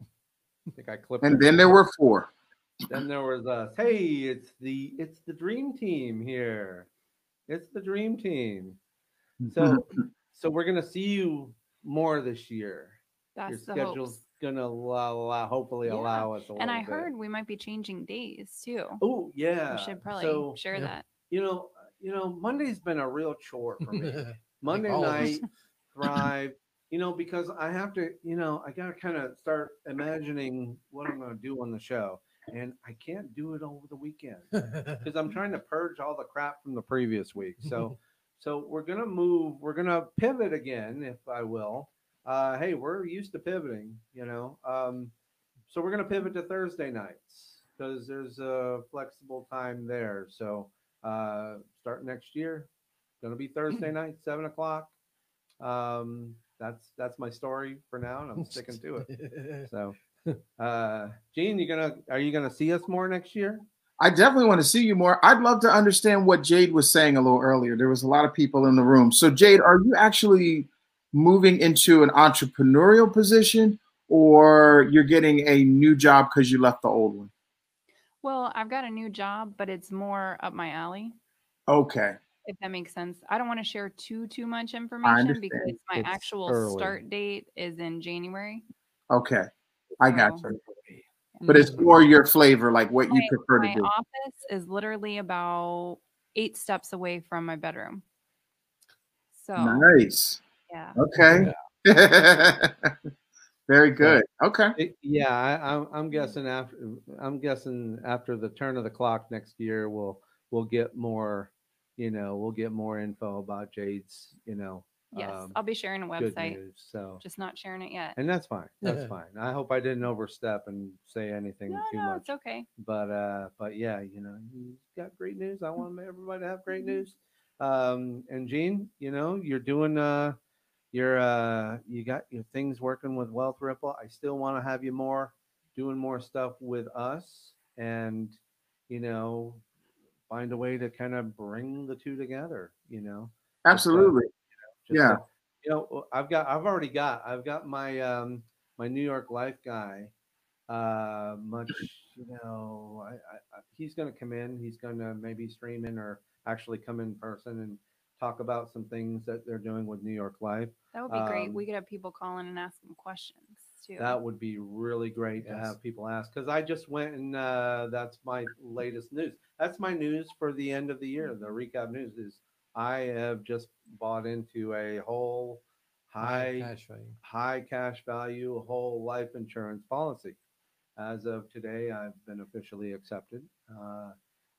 I think I clipped. And it. then there were four. Then there was us. Hey, it's the it's the dream team here. It's the dream team. So so we're gonna see you more this year. That's Your the schedule's hopes. gonna allow, allow hopefully Yeah. allow us a And I bit. heard we might be changing days too. Oh yeah. we should probably so share yeah. that. you know you know Monday's been a real chore for me. Monday all of us. night thrive you know because i have to you know i gotta kind of start imagining what i'm going to do on the show and i can't do it over the weekend because i'm trying to purge all the crap from the previous week so so we're going to move we're going to pivot again if i will uh hey we're used to pivoting you know um so we're going to pivot to thursday nights because there's a flexible time there so uh start next year going to be thursday night seven o'clock um that's that's my story for now and i'm sticking to it so uh gene you gonna are you gonna see us more next year I definitely want to see you more. I'd love to understand what Jade was saying a little earlier. There was a lot of people in the room. So, Jade, are you actually moving into an entrepreneurial position or you're getting a new job because you left the old one? Well, I've got a new job, but it's more up my alley. Okay. If that makes sense. I don't want to share too too much information because my It's actual early. start date is in January. Okay. I got you. But it's more your flavor, like what you prefer to do. my do. office is literally about eight steps away from my bedroom. So Nice. Yeah. Okay. Very good. Okay. It- yeah I, I'm, I'm guessing after i'm guessing after the turn of the clock next year we'll we'll get more you know we'll get more info about jade's you know Yes. um, I'll be sharing a website. news so Just not sharing it yet. and that's fine that's fine i hope i didn't overstep and say anything No, too no, much it's okay. but uh but yeah you know you got great news i want everybody to have great news um and gene you know you're doing uh you're uh you got your things working with wealth ripple i still want to have you more doing more stuff with us and you know find a way to kind of bring the two together you know Absolutely. just Yeah. to- you know, I've got, I've already got, I've got my, um, my New York Life guy. Uh, much, you know, I, I, I, he's going to come in. He's going to maybe stream in or actually come in person, and talk about some things that they're doing with New York Life. That would be great. Um, We could have people call in and ask them questions too. That would be really great to Yes. have people ask because I just went and uh, that's my latest news. That's my news for the end of the year. The recap news is I have just bought into a whole high cash value. high cash value whole life insurance policy. As of today, I've been officially accepted, uh,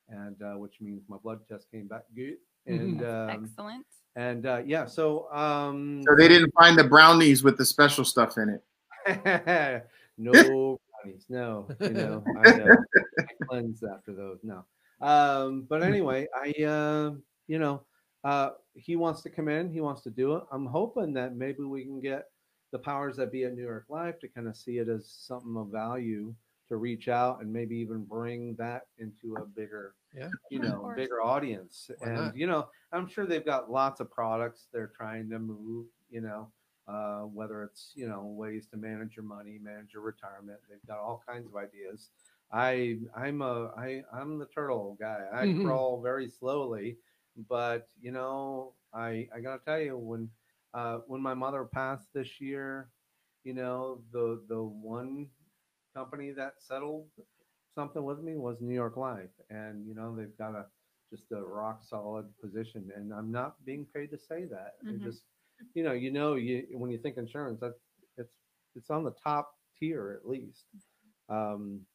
and uh, which means my blood test came back good. And um, Excellent. and uh, yeah, so um, So they didn't find the brownies with the special stuff in it. no brownies, no. You know, I, uh, I cleanse after those. No. Um, but anyway, I uh, you know, uh, he wants to come in. He wants to do it. I'm hoping that maybe we can get the powers that be at New York Life to kind of see it as something of value to reach out and maybe even bring that into a bigger Yeah. you know bigger audience Why and not? you know i'm sure they've got lots of products they're trying to move you know uh, whether it's you know ways to manage your money manage your retirement they've got all kinds of ideas i i'm a i i'm the turtle guy i Mhm. crawl very slowly but you know i i gotta tell you when uh when my mother passed this year you know the the one company that settled something with me was New York Life, and you know they've got a just a rock solid position, and I'm not being paid to say that. Mhm. just you know you know you when you think insurance, that it's it's on the top tier at least. Um,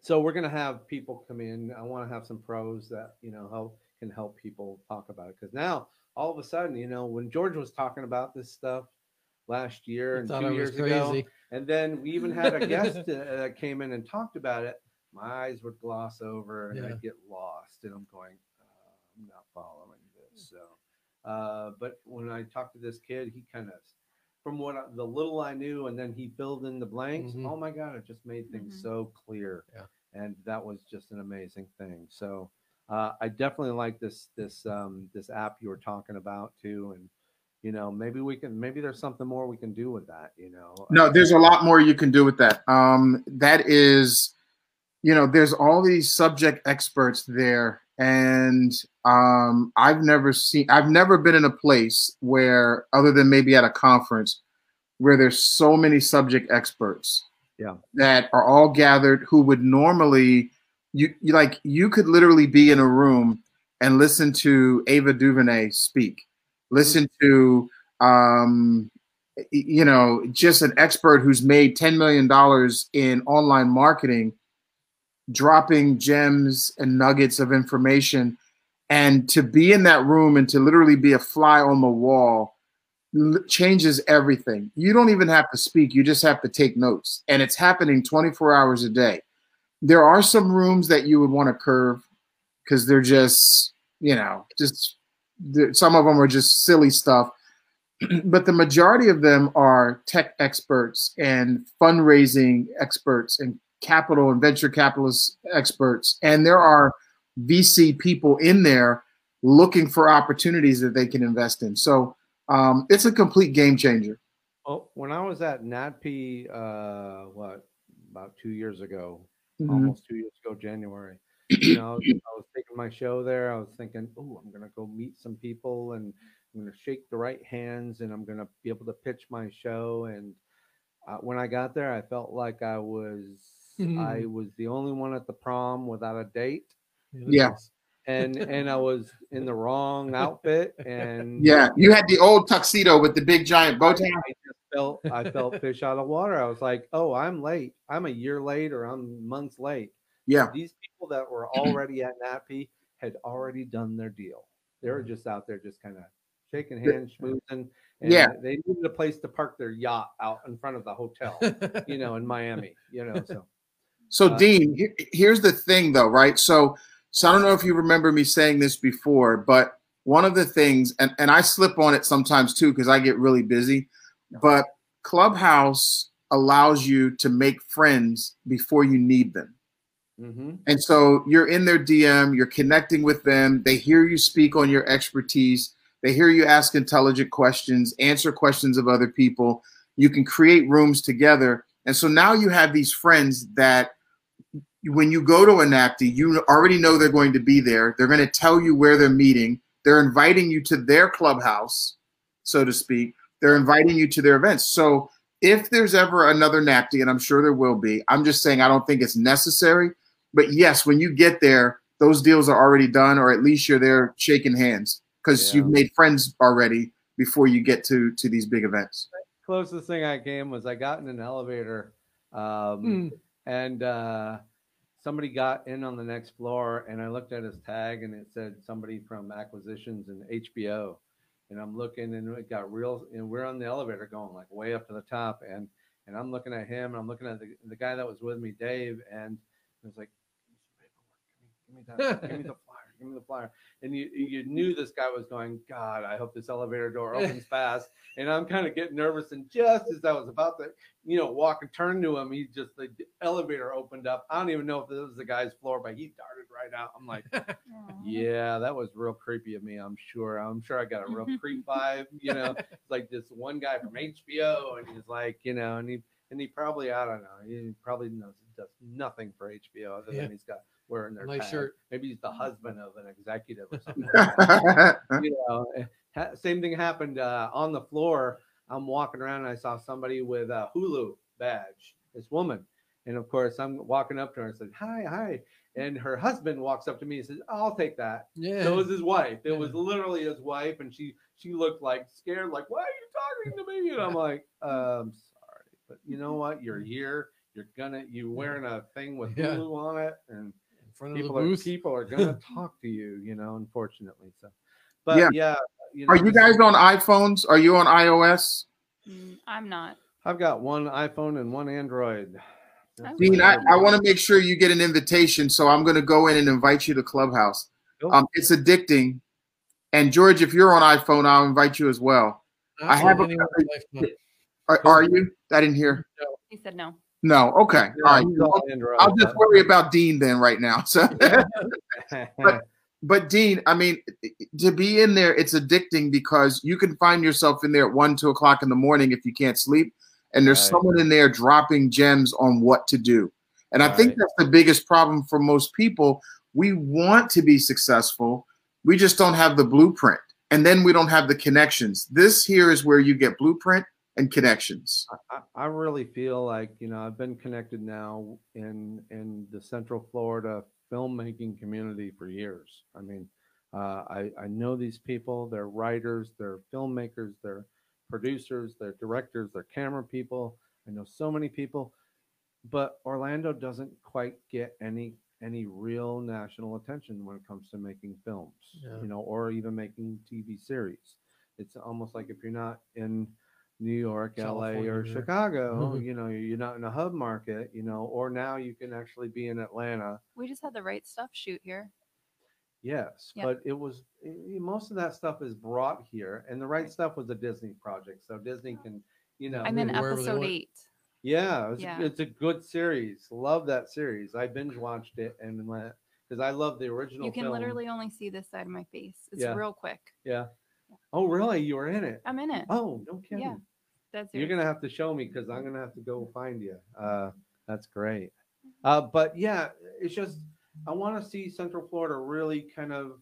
so we're gonna have people come in. I want to have some pros that you know help can help people talk about it because now all of a sudden you know when George was talking about this stuff last year You and two I years ago and then we even had a guest uh, that came in and talked about it. My eyes would gloss over and Yeah. I'd get lost. And I'm going, uh, I'm not following this. So, uh, but when I talked to this kid, he kind of, from what I, the little I knew, and then he filled in the blanks. Mhm. Oh my God, it just made things Mhm. so clear. Yeah. And that was just an amazing thing. So, uh, I definitely like this this um, this app you were talking about too, and you know maybe we can maybe there's something more we can do with that. You know, No, there's a lot more you can do with that. Um, that is, you know, there's all these subject experts there, and um, I've never seen, I've never been in a place where, other than maybe at a conference, where there's so many subject experts. Yeah. That are all gathered who would normally, you, you like, you could literally be in a room and listen to Ava DuVernay speak, listen to, um, you know, just an expert who's made $10 million in online marketing, dropping gems and nuggets of information. And to be in that room and to literally be a fly on the wall changes everything. You don't even have to speak, you just have to take notes. And it's happening 24 hours a day. There are some rooms that you would want to curve because they're just, you know, just some of them are just silly stuff but the majority of them are tech experts and fundraising experts and capital and venture capitalist experts. And there are VC people in there looking for opportunities that they can invest in. So um, it's a complete game changer. Oh, when I was at NATPE, uh, what about two years ago, Mhm. almost two years ago, January. You know, I was taking my show there. I was thinking, oh, I'm gonna go meet some people and I'm gonna shake the right hands and I'm gonna be able to pitch my show. And uh, when I got there, I felt like I was I mm-hmm. was the only one at the prom without a date, Yeah. and and I was in the wrong outfit. And Yeah, you had the old tuxedo with the big giant bow tie. I just felt I felt fish out of water. I was like, oh, I'm late. I'm a year late or I'm months late. Yeah, These people that were already at NATPE had already done their deal. They were just out there just kind of shaking hands, schmoozing. And Yeah. They needed a place to park their yacht out in front of the hotel, you know, in Miami, you know, so So Uh, Dean, here's the thing though, right? So so I don't know if you remember me saying this before, but one of the things and, and I slip on it sometimes too because I get really busy, but Clubhouse allows you to make friends before you need them. hmm And so you're in their DM, you're connecting with them, they hear you speak on your expertise, they hear you ask intelligent questions, answer questions of other people. You can create rooms together. And so now you have these friends that when you go to a NATPE, you already know they're going to be there. They're going to tell you where they're meeting. They're inviting you to their clubhouse, so to speak. They're inviting you to their events. So if there's ever another NATPE, and I'm sure there will be, I'm just saying I don't think it's necessary. But yes, when you get there, those deals are already done, or at least you're there shaking hands because Yeah. you've made friends already before you get to to these big events. Closest thing I came was I got in an elevator, um, and uh, somebody got in on the next floor, and I looked at his tag, and it said somebody from acquisitions and HBO, and I'm looking, and it got real, and we're on the elevator going like way up to the top, and and I'm looking at him, and I'm looking at the, the guy that was with me, Dave, and I was like, give me that, give me the give me the flyer, and you you knew this guy was going, God, I hope this elevator door opens fast, and I'm kind of getting nervous, and just as I was about to, you know, walk and turn to him, he just the elevator opened up. I don't even know if this was the guy's floor, but he darted right out. I'm like, yeah, that was real creepy of me. I'm sure. I'm sure I got a real creep vibe. You know, it's like this one guy from HBO, and he's like, you know, and he and he probably I don't know, he probably knows does nothing for HBO other Yeah. than he's got wearing their Nice tag. shirt. Maybe he's the husband of an executive or something. like you know, eh, ha- same thing happened uh, on the floor. I'm walking around and I saw somebody with a Hulu badge, this woman. And of course, I'm walking up to her and said, Hi, hi. And her husband walks up to me and says, I'll take that. Yeah. So it was his wife. It Yeah. was literally his wife. And she she looked like scared, like, Why are you talking to me? And I'm like, um, sorry. But you know what? You're here. You're gonna you're wearing a thing with Yeah. Hulu on it. And in front of the people are people are gonna talk to you, you know, unfortunately. So but Yeah. yeah, you know, Are you guys on iPhones? Are you on iOS? Mm, I'm not. I've got one iPhone and one Android. I'm Dean, weird. I, I want to make sure you get an invitation, so I'm going to go in and invite you to Clubhouse. Cool. Um, it's addicting. And George, if you're on iPhone, I'll invite you as well. Not I have a- anyone in life, no. Are, are you? I didn't hear. He said no. No. Okay. Yeah, All right. on I'll just worry about Dean then right now. So, but but Dean, I mean, to be in there, it's addicting because you can find yourself in there at one, two o'clock in the morning if you can't sleep, and there's Right. someone in there dropping gems on what to do. And I think Right. that's the biggest problem for most people. We want to be successful, we just don't have the blueprint, and then we don't have the connections. This here is where you get blueprint and connections. I, I really feel like you know I've been connected now in in the Central Florida filmmaking community for years. I mean, uh, I I know these people. They're writers, they're filmmakers, they're producers, they're directors, they're camera people. I know so many people, but Orlando doesn't quite get any any real national attention when it comes to making films, Yeah. you know, or even making TV series. It's almost like if you're not in New York, LA, or yeah. Chicago, Mhm. you know, you're not in a hub market, you know, or now you can actually be in Atlanta. We just had the right stuff shoot here. Yes, Yeah. but it was i- i- most of that stuff is brought here, and the right stuff was a Disney project, so Disney can, you know, I'm in episode eight. yeah, it's, Yeah. it's a good series. Love that series. I binge watched it and went because I love the original. You can film. literally only see this side of my face. It's Yeah. real quick. yeah. Oh, really? You were in it? I'm in it. Oh, no kidding. yeah. That's You're gonna have to show me because I'm gonna have to go find you. Uh, that's great. Uh, but yeah, it's just I want to see Central Florida really kind of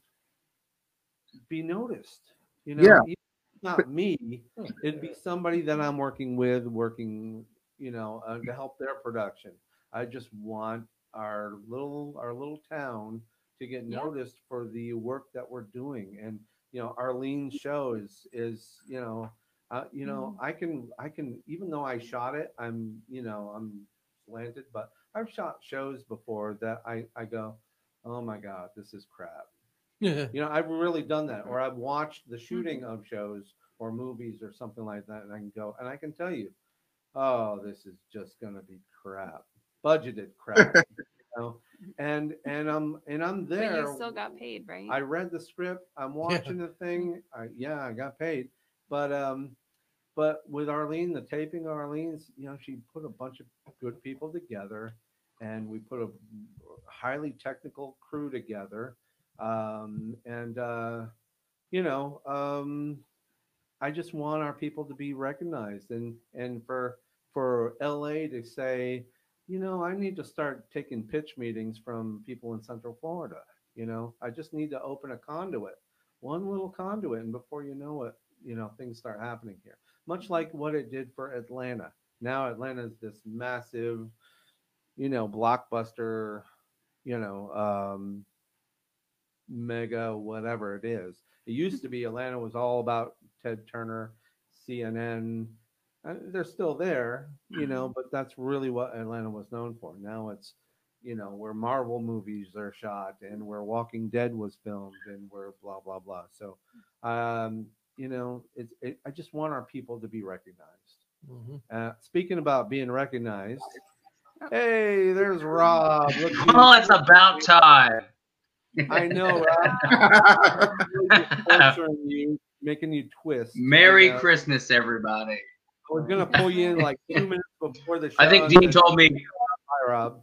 be noticed. You know, Yeah. even if it's not me. It'd be somebody that I'm working with, working, you know, uh, to help their production. I just want our little our little town to get Yeah. noticed for the work that we're doing, and you know, Arlene's show is is you know uh, you know, I can, I can, even though I shot it, I'm, you know, I'm slanted, but I've shot shows before that I, I go, oh my God, this is crap. Yeah. You know, I've really done that, or I've watched the shooting of shows or movies or something like that, and I can go, and I can tell you, oh, this is just gonna be crap, budgeted crap, you know, and and I'm and I'm But there. you still got paid, right? I read the script. I'm watching the thing. I, yeah, I got paid, but um, but with Arlene, the taping of Arlene's, you know, she put a bunch of good people together, and we put a highly technical crew together, um, and uh, you know, um, I just want our people to be recognized, and and for for LA to say, you know, I need to start taking pitch meetings from people in Central Florida. You know, I just need to open a conduit one little conduit, and before you know it, you know things start happening here. Much like what it did for Atlanta. Now Atlanta is this massive, you know, blockbuster, you know, um, mega whatever it is. It used to be Atlanta was all about Ted Turner, CNN. Uh, they're still there, you know, but that's really what Atlanta was known for. Now it's, you know, where Marvel movies are shot and where Walking Dead was filmed and where blah blah blah. So, um, you know, it's it, I just want our people to be recognized. Mhm. Uh, speaking about being recognized, hey, there's Rob. Look Oh, you. it's about time. I know, Rob. Really you, making you twist. Merry And, uh, Christmas, everybody. We're gonna pull you in like two minutes before the show. I think Dean told me. Hi, Rob.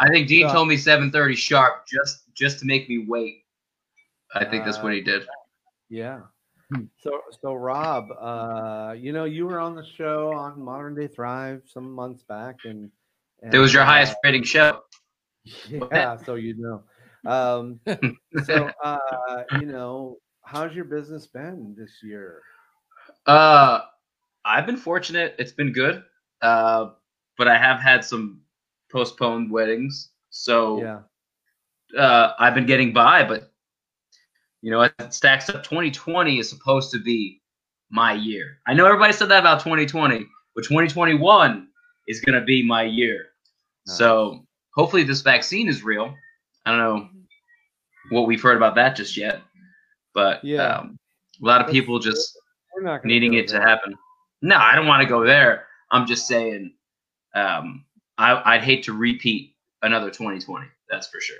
I think Dean Yeah. told me 7:30 sharp, just just to make me wait. I think that's what he did. Yeah. So, so Rob, uh, you know, you were on the show on Modern Day Thrive some months back, and, and It was your uh, highest rating show. Yeah, so you know. Um, so, uh, you know, how's your business been this year? Uh, I've been fortunate. It's been good. Uh, but I have had some postponed weddings, so Yeah. uh, I've been getting by. But you know, it stacks up. 2020 is supposed to be my year. I know everybody said that about 2020, but 2021 is going to be my year. So hopefully, this vaccine is real. I don't know what we've heard about that just yet, but Yeah. um, a lot of people just We're not gonna needing it to happen. No, I don't want to go there. I'm just saying, um, I, I'd hate to repeat another 2020. That's for sure.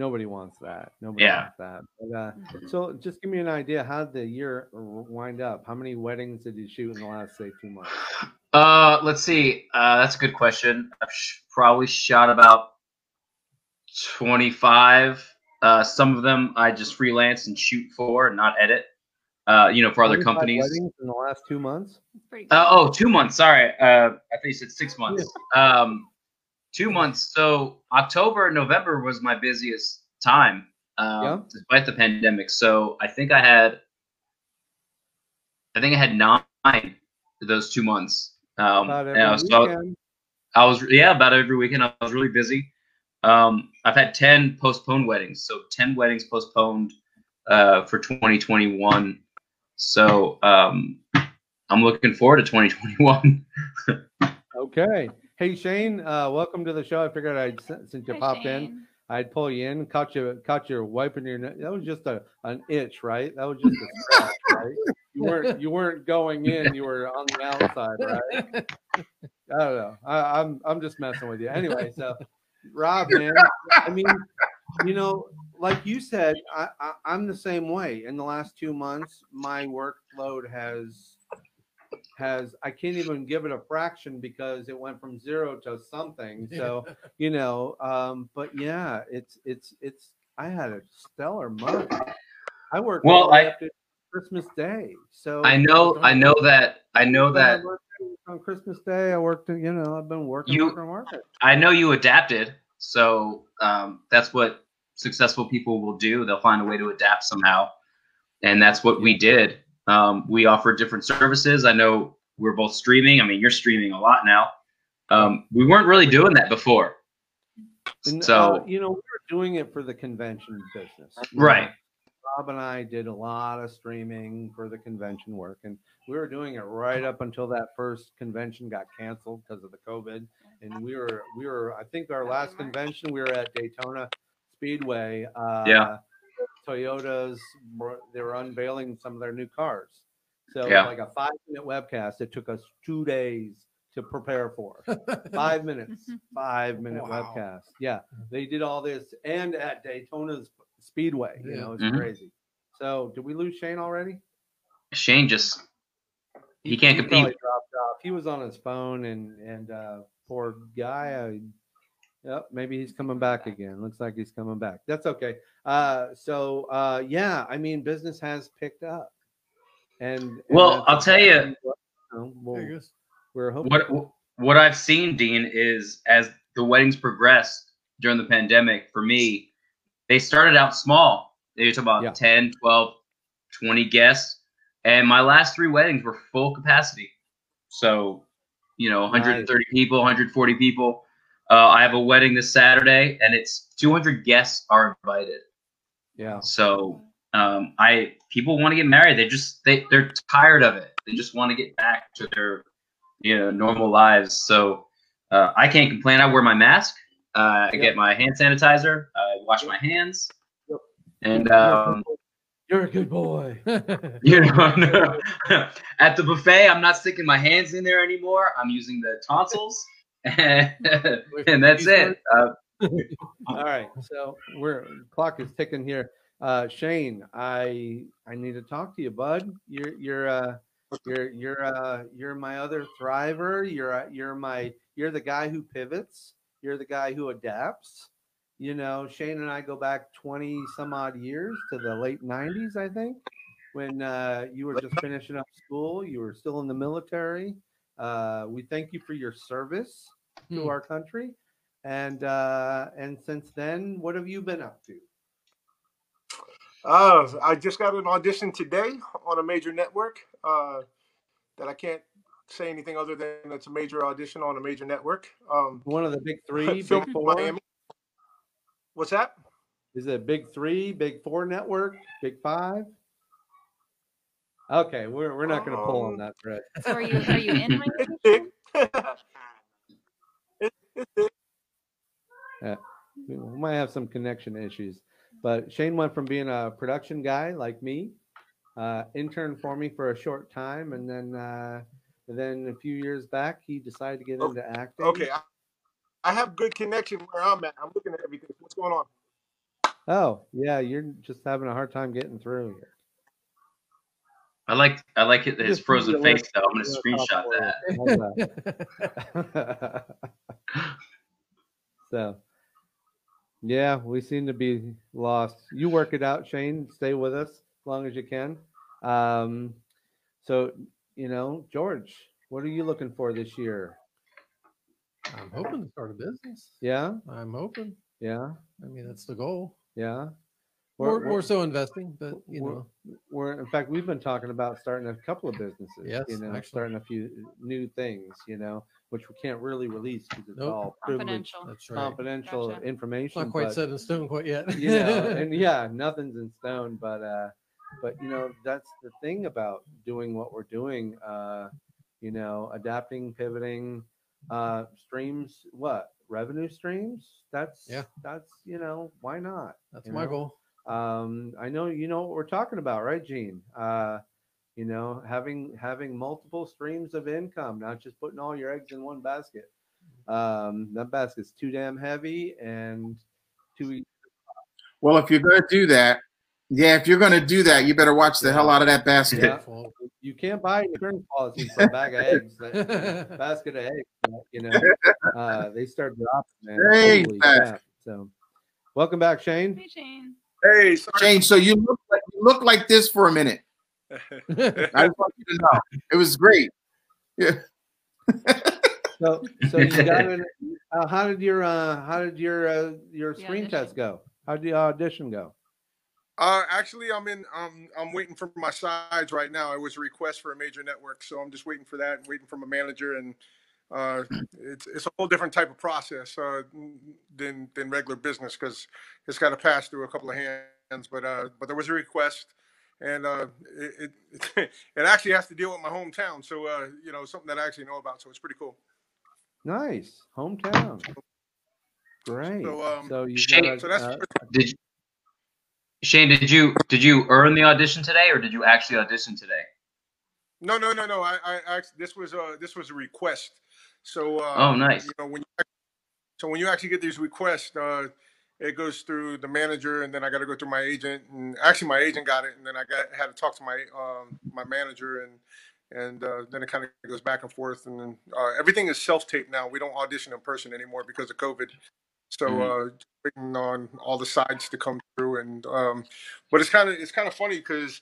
Nobody wants that. Nobody Yeah. wants that. But, uh, so, just give me an idea. How did the year wind up? How many weddings did you shoot in the last, say, two months? Uh, let's see. Uh, that's a good question. I've sh- probably shot about 25. Uh, some of them I just freelance and shoot for and not edit. Uh, you know, for other companies. Weddings in the last two months. Uh, oh, two months. Sorry. Uh, I think you said six months. Um, two months. So October and November was my busiest time, um, Yeah. despite the pandemic. So I think I had, I think I had nine those two months. Um, About and every I was, so weekend. I was, yeah, about every weekend. I was really busy. Um, I've had 10 postponed weddings. So 10 weddings postponed uh, for 2021. So um, I'm looking forward to 2021. Okay. Hey Shane, uh, welcome to the show. I figured I'd since you Hi, popped in, I'd pull you in, caught you, caught you wiping your. nose. That was just a an itch, right? That was just a scratch, right? You weren't you weren't going in. You were on the outside, right? I don't know. I, I'm I'm just messing with you. Anyway, so Rob, man, I mean, you know, like you said, I, I I'm the same way. In the last two months, my workload has has I can't even give it a fraction because it went from zero to something. So you know, um, but yeah, it's it's it's. I had a stellar month. I worked Well, all the way I- up Christmas Day. So I know, I know that, I know that, on Christmas Day. I worked. You know, I've been working, You- working, working. I know you adapted. So um, that's what successful people will do. They'll find a way to adapt somehow, and that's what we did. Um, we offer different services. I know we're both streaming. I mean, you're streaming a lot now. Um, we weren't really doing that before. And, So uh, you know, we were doing it for the convention business. right, Bob and I did a lot of streaming for the convention work, and we were doing it right up until that first convention got canceled because of the COVID. And we were, we were, I think our last convention we were at Daytona Speedway. Uh, Yeah. Toyota's, were- they were unveiling some of their new cars. So Yeah. like a five minute webcast, it took us two days to prepare for. Five minutes, five minute Wow. webcast. Yeah, they did all this, and at Daytona's Speedway. You Yeah. know, it's Mhm. crazy. So, did we lose Shane already? Shane just he can't probably compete. dropped off. He was on his phone, and and uh, poor guy. I, yep, maybe he's coming back again. Looks like he's coming back. That's okay. Uh, so uh, yeah, I mean, business has picked up, and, and Well, I'll tell you- exciting. Know, we'll- There he goes. we're hoping. what what I've seen, Dean, is as the weddings progressed during the pandemic, for me, they started out small. They talk about Yeah. 10, 12, 20 guests. And my last three weddings were full capacity. So, you know, 130 people, 140 people. Uh, I have a wedding this Saturday, and it's 200 guests are invited. Yeah. So um, I people want to get married. They just they they're tired of it. They just want to get back to their you know normal lives. So uh, I can't complain. I wear my mask. Uh, I get my hand sanitizer. I wash my hands, and um, You're a good boy. you know, at the buffet, I'm not sticking my hands in there anymore. I'm using the tonsils, and, that's it. Uh, All right, so we're clock is ticking here. Uh, Shane, I I need to talk to you, bud. You're you're uh you're you're uh you're my other thriver. You're uh, you're my you're the guy who pivots. You're the guy who adapts. You know, Shane and I go back twenty some odd years to the late '90s, I think, when uh, you were just finishing up school. You were still in the military. Uh, we thank you for your service to Hmm. our country. And uh, and since then, what have you been up to? Uh, I just got an audition today on a major network. Uh, that I can't say anything other than it's a major audition on a major network. Um, One of the big three, big four. Miami. What's that? Is it big three, big four network, big five? Okay, we're we're not going to pull on Um, that thread. So are you are you in Miami? It's big. It- it's big. Yeah, we we might have some connection issues, but Shane went from being a production guy like me, uh, intern for me for a short time, and then uh, then a few years back he decided to get Oh, into acting. Okay, I, I have good connection where I'm at. I'm looking at everything. What's going on? Oh yeah, you're just having a hard time getting through here. I like I like it, his Just frozen face though. I'm gonna screenshot that. that. so, yeah, we seem to be lost. You work it out, Shane. Stay with us as long as you can. Um, so, you know, George, what are you looking for this year? I'm hoping to start a business. Yeah, I'm hoping. yeah, I mean, that's the goal. yeah. More, We're- more so investing, but you we're- know, we're in fact we've been talking about starting a couple of businesses Yes, you know actually. starting a few new things you know which we can't really release because it's Nope. all privileged Confidential. that's right. confidential Gotcha. Information not quite but, set in stone quite yet. you know and yeah nothing's in stone but uh but you know that's the thing about doing what we're doing uh you know adapting pivoting uh streams what revenue streams that's Yeah. that's you know why not that's my know? goal. Um i know you know what we're talking about right gene uh you know having having multiple streams of income not just putting all your eggs in one basket um that basket's too damn heavy and too e- Well, if you're going to do that, yeah, if you're going to do that, you better watch the hell out of that basket. Yeah. You can't buy insurance policy for a bag of eggs that- basket of eggs that, you know uh they start dropping man Hey, Holy Beth. crap. so welcome back shane Hey Shane. Hey, sorry. Shane, so you look like you look like this for a minute. I just want you to know it was great. Yeah. so so you got it uh, how did your uh how did your uh your The screen test go how did the audition go Uh, actually, I'm in. Um, I'm waiting for my sides right now. It was a request for a major network, so I'm just waiting for that. Waiting for my manager, and uh, it's it's a whole different type of process uh, than than regular business because it's got to pass through a couple of hands. But uh, but there was a request, and uh, it, it it actually has to deal with my hometown. So uh, you know something that I actually know about. So it's pretty cool. nice hometown great So, um, so you Shane- got So that's uh, Did you, Shane? Did you did you earn the audition today, or did you actually audition today? No, no, no, no. I, I, I this was uh this was a request. So uh, Oh, nice. You know when you, so when you actually get these requests, uh, it goes through the manager, and then I got to go through my agent, and actually my agent got it, and then I got had to talk to my um my manager, and and uh, then it kind of goes back and forth, and then uh, everything is self taped now. We don't audition in person anymore because of COVID. So uh, waiting on all the sides to come through, and um, but it's kind of it's kind of funny because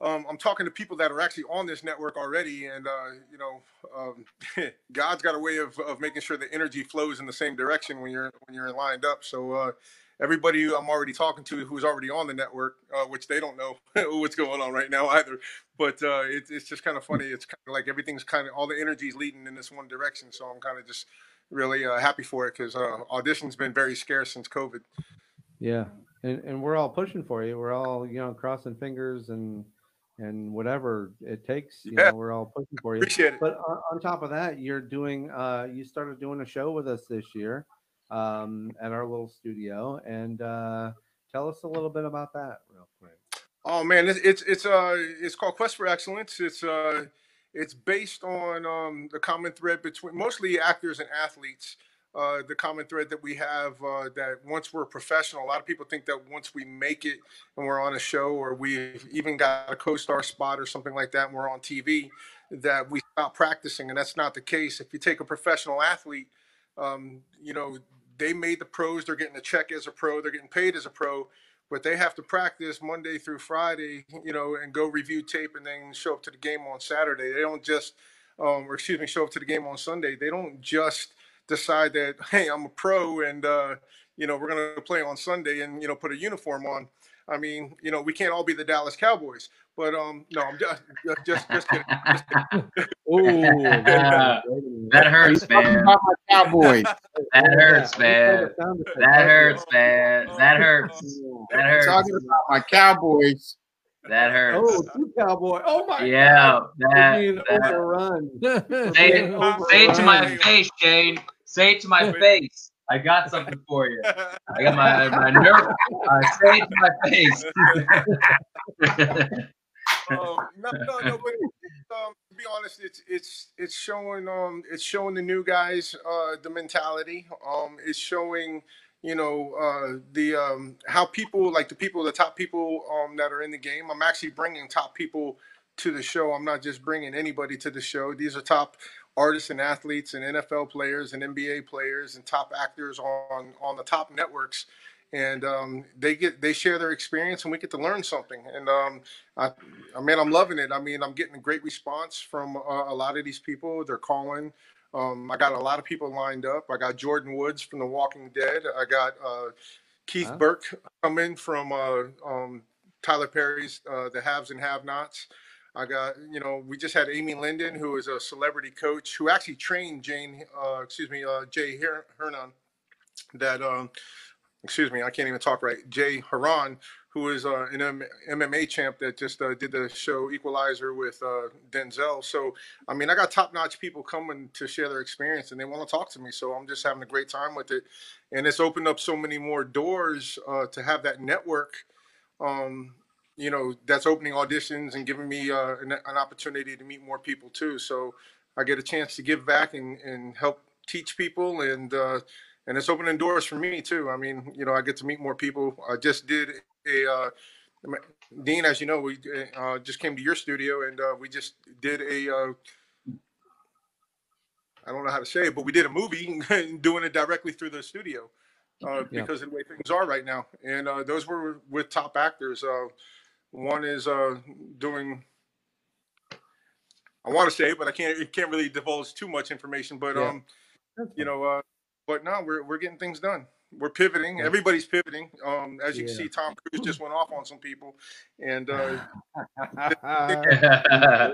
um, I'm talking to people that are actually on this network already, and uh, you know, um, God's got a way of, of making sure the energy flows in the same direction when you're when you're lined up. So uh, everybody I'm already talking to who's already on the network, uh, which they don't know what's going on right now either. But uh, it's it's just kind of funny. It's kind of like everything's kind of all the energy's leading in this one direction. So I'm kind of just really uh, happy for it because uh, audition's been very scarce since COVID. Yeah, and and we're all pushing for you. We're all you know crossing fingers and and whatever it takes. You Yeah. know, we're all pushing for you. Appreciate it. But on, on top of that, you're doing uh you started doing a show with us this year um at our little studio and uh tell us a little bit about that real quick. Oh man, it's it's it's uh it's called Quest for Excellence. It's uh it's based on um the common thread between mostly actors and athletes. Uh, the common thread that we have uh, that once we're professional, a lot of people think that once we make it and we're on a show or we've even got a co-star spot or something like that and we're on TV, that we stop practicing, and that's not the case. If you take a professional athlete, um, you know they made the pros, they're getting a check as a pro, they're getting paid as a pro, but they have to practice Monday through Friday, you know, and go review tape and then show up to the game on Saturday. They don't just, um, or excuse me, show up to the game on Sunday. They don't just decide that, hey, I'm a pro and, uh, you know, we're going to play on Sunday and, you know, put a uniform on. I mean, you know, we can't all be the Dallas Cowboys, but um, no, I'm just, just, just, just kidding. Just kidding. that hurts, man. About my Cowboys. That hurts, man. That hurts, man. That hurts. That hurts. Talking about my Cowboys. That hurts. Oh, two cowboy. Oh my Yeah, God. that- that- overrun. Say say it to my face, Shane. Say it to my face. I got something for you. I got my my nerve. Uh, say it to my face. um, no, no, no. But um, to be honest, it's it's it's showing um it's showing the new guys uh the mentality. Um, it's showing you know uh the um how people like the people the top people um that are in the game. I'm actually bringing top people to the show. I'm not just bringing anybody to the show. These are top artists and athletes and NFL players and NBA players and top actors on on the top networks. And um, they get they share their experience and we get to learn something. And um, I, I mean i'm loving it. I mean i'm getting a great response from uh, a lot of these people. They're calling. Um, i got a lot of people lined up. I got jordan woods from the walking dead. I got uh, keith Huh? burke coming from uh, um, tyler perry's uh, the haves and have nots I got, you know, we just had Amy Linden, who is a celebrity coach, who actually trained Jane, uh, excuse me, uh, Jay Her- Hernan, that um, excuse me, I can't even talk right. Jay Haran, who is uh, an M- MMA champ that just uh, did the show Equalizer with uh, Denzel. So, I mean, I got top notch people coming to share their experience and they want to talk to me. So, I'm just having a great time with it. And it's opened up so many more doors uh, to have that network. Um, you know, that's opening auditions and giving me uh, an, an opportunity to meet more people too. So, I get a chance to give back and, and help teach people and uh, and it's opening doors for me too. I mean, you know, I get to meet more people. I just did a uh, Dean, as you know, we uh, just came to your studio and uh, we just did a. Uh, I don't know how to say it, but we did a movie doing it directly through the studio uh, Yeah. because of the way things are right now. And uh, those were with top actors. Uh, one is uh, doing. I want to say but I can't. It can't really divulge too much information. But Yeah. um, you know, uh, but no, we're we're getting things done. We're pivoting. Everybody's pivoting. Um, as you can see, Tom Cruise just went off on some people, and uh,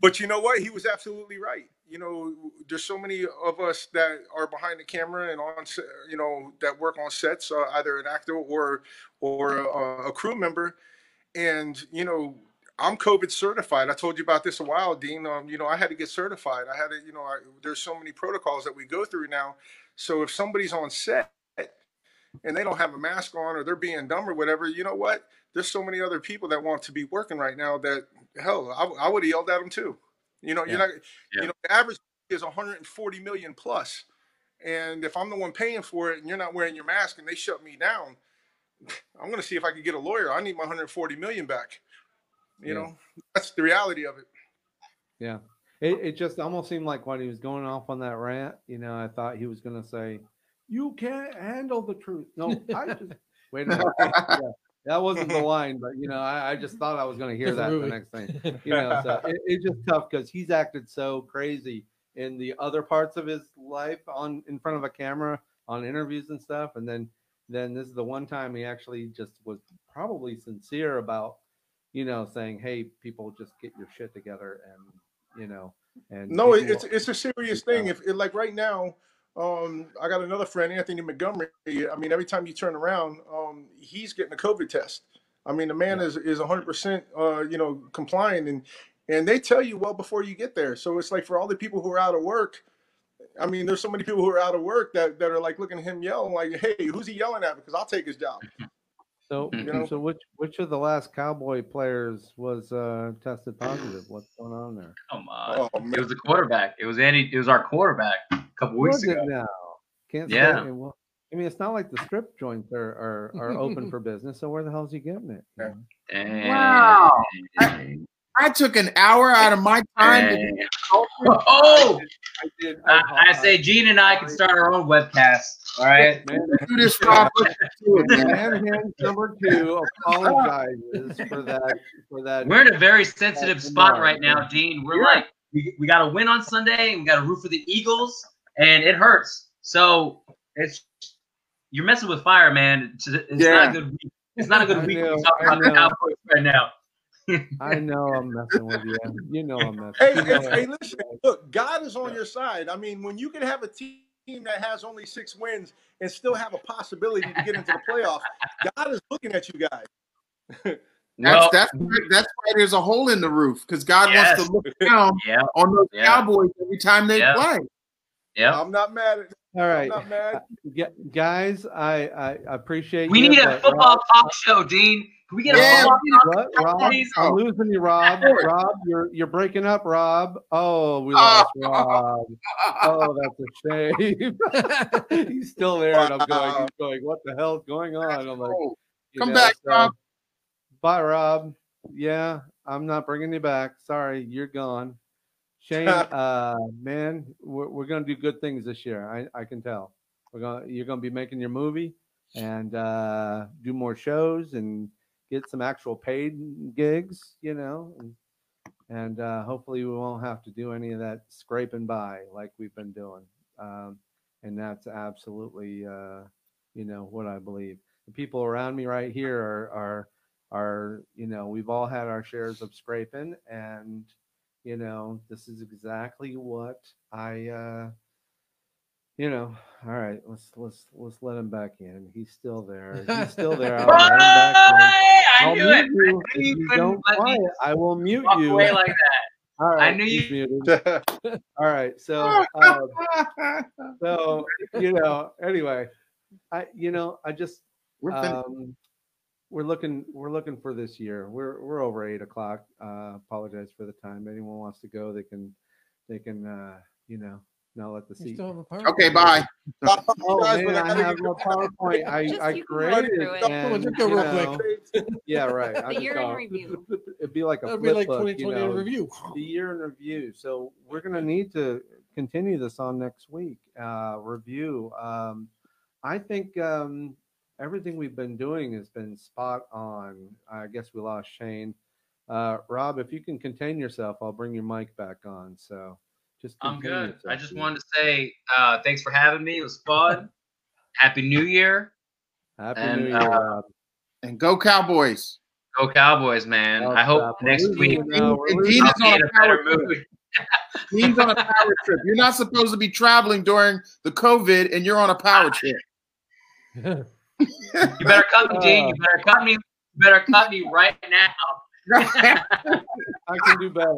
but you know what? He was absolutely right. You know, there's so many of us that are behind the camera and on, you know, that work on sets, uh, either an actor or or a, a crew member, and you know, I'm COVID certified. I told you about this a while, Dean. Um, you know, I had to get certified. I had to, you know, I, there's so many protocols that we go through now. So if somebody's on set and they don't have a mask on or they're being dumb or whatever, you know what? There's so many other people that want to be working right now that hell, I, I would have yelled at them too. You know, Yeah. you're not, Yeah. you know, the average is 140 million plus, and if I'm the one paying for it and you're not wearing your mask and they shut me down, I'm gonna see if I can get a lawyer. I need my 140 million back. You Yeah. know, that's the reality of it. Yeah. It, it just almost seemed like when he was going off on that rant, you know, I thought he was going to say, You can't handle the truth. No, I just, wait a minute. Yeah, that wasn't the line, but, you know, I, I just thought I was going to hear that the next thing. You know, so it, it's just tough because he's acted so crazy in the other parts of his life on in front of a camera on interviews and stuff. And then then this is the one time he actually just was probably sincere about, you know, saying, "Hey, people, just get your shit together," and you know, and No, it's it's a serious thing. If it, like right now, um, I got another friend, Anthony Montgomery. I mean, every time you turn around, um, he's getting a COVID test. I mean, the man is is 100 percent, uh, you know, compliant, and and they tell you well before you get there. So it's like for all the people who are out of work. I mean, there's so many people who are out of work that, that are like looking at him yelling like, "Hey, who's he yelling at? Because I'll take his job." So, You know? so which which of the last Cowboy players was uh, tested positive? What's going on there? Come on. Oh, it was the quarterback. It was Andy. It was our quarterback a couple weeks Was ago. it now? Can't say Yeah. it- well, I mean, it's not like the strip joints are are, are open for business. So where the hell is he getting it? you? Wow. I, I took an hour out of my time. to Dang. do culture. Oh, I did. I, I say Gene and I can start our own webcast. All right. Man, Do this, Rob. Let's it, man. man number two apologizes for that for that. We're in a very sensitive That's spot smart, right now, yeah. Dean. We're like, we, we got a win on Sunday. and We got a root for the Eagles, and it hurts. So it's you're messing with fire, man. It's, it's not a good week. It's not a good I week know, to talk about the. Cowboys right now. I know I'm messing with you. You know I'm messing. Hey, you know hey, hey, listen, look, God is on your side. I mean, when you can have a team that has only six wins and still have a possibility to get into the playoffs, God is looking at you guys. That's Well, that's why- that's why there's a hole in the roof because God Yes. wants to look down yeah, on those Yeah. Cowboys every time they Yeah. play. yeah. I'm not mad at All I'm not mad. Uh, gu- guys, I I appreciate. You We you, need a football Rob- talk show, Dean. Can we get Yeah, a football talk What, Rob? I'm losing you, Rob. Rob, you're you're breaking up, Rob. Oh, we Oh. lost Rob. Oh, that's a shame. he's still there, and I'm going. He's going. What the hell's going on? I'm like, Oh, Come know, back, so- Rob. Bye, Rob. Yeah, I'm not bringing you back. Sorry, you're gone. Shane, uh, man, we're, we're gonna do good things this year. I, I can tell. We're gonna you're gonna be making your movie and uh, do more shows and get some actual paid gigs, you know, and, and uh, hopefully we won't have to do any of that scraping by like we've been doing. Um, and that's absolutely, uh, you know, what I believe. The people around me right here are are are you know we've all had our shares of scraping and you know this is exactly what i uh you know all right let's let's let's let him back in he's still there he's still there I'll let him back in. I I'll knew mute it. you. I If you you don't let me quiet, I will mute walk you. away like that. All right, knew he's you- muted. All right, so um, so you know, anyway, I you know, I just We're um, we're looking we're looking for this year. We're we're over eight o'clock. Uh, apologize for the time. Anyone wants to go, they can they can uh, you know not let the You seat. still have a power. okay, bye. Oh Guys, man, but I I gotta have get- no PowerPoint. I Just I you can run created through it. it. Come and, just go you real know, quick. Yeah, right. I The just year in go- review. It'd be like a That'd be flip like book, 2020 you know, review. the year in review. So we're gonna need to continue this on next week. Uh, review. Um, I think um, everything we've been doing has been spot on. I guess we lost Shane. Uh, Rob, if you can contain yourself, I'll bring your mic back on. So just I'm good. yourself, I just wanted to say uh, thanks for having me. It was fun. Happy New Year. Happy and, New Year, uh, Rob. And go Cowboys. Go Cowboys, man. Oh, I hope crap, we're next week you now. We're Dean is on a a power mood. Dean's on a power trip. You're not supposed to be traveling during the COVID, and you're on a power trip. You better cut me, Dean. You better cut me. You better cut me right now. I can do better.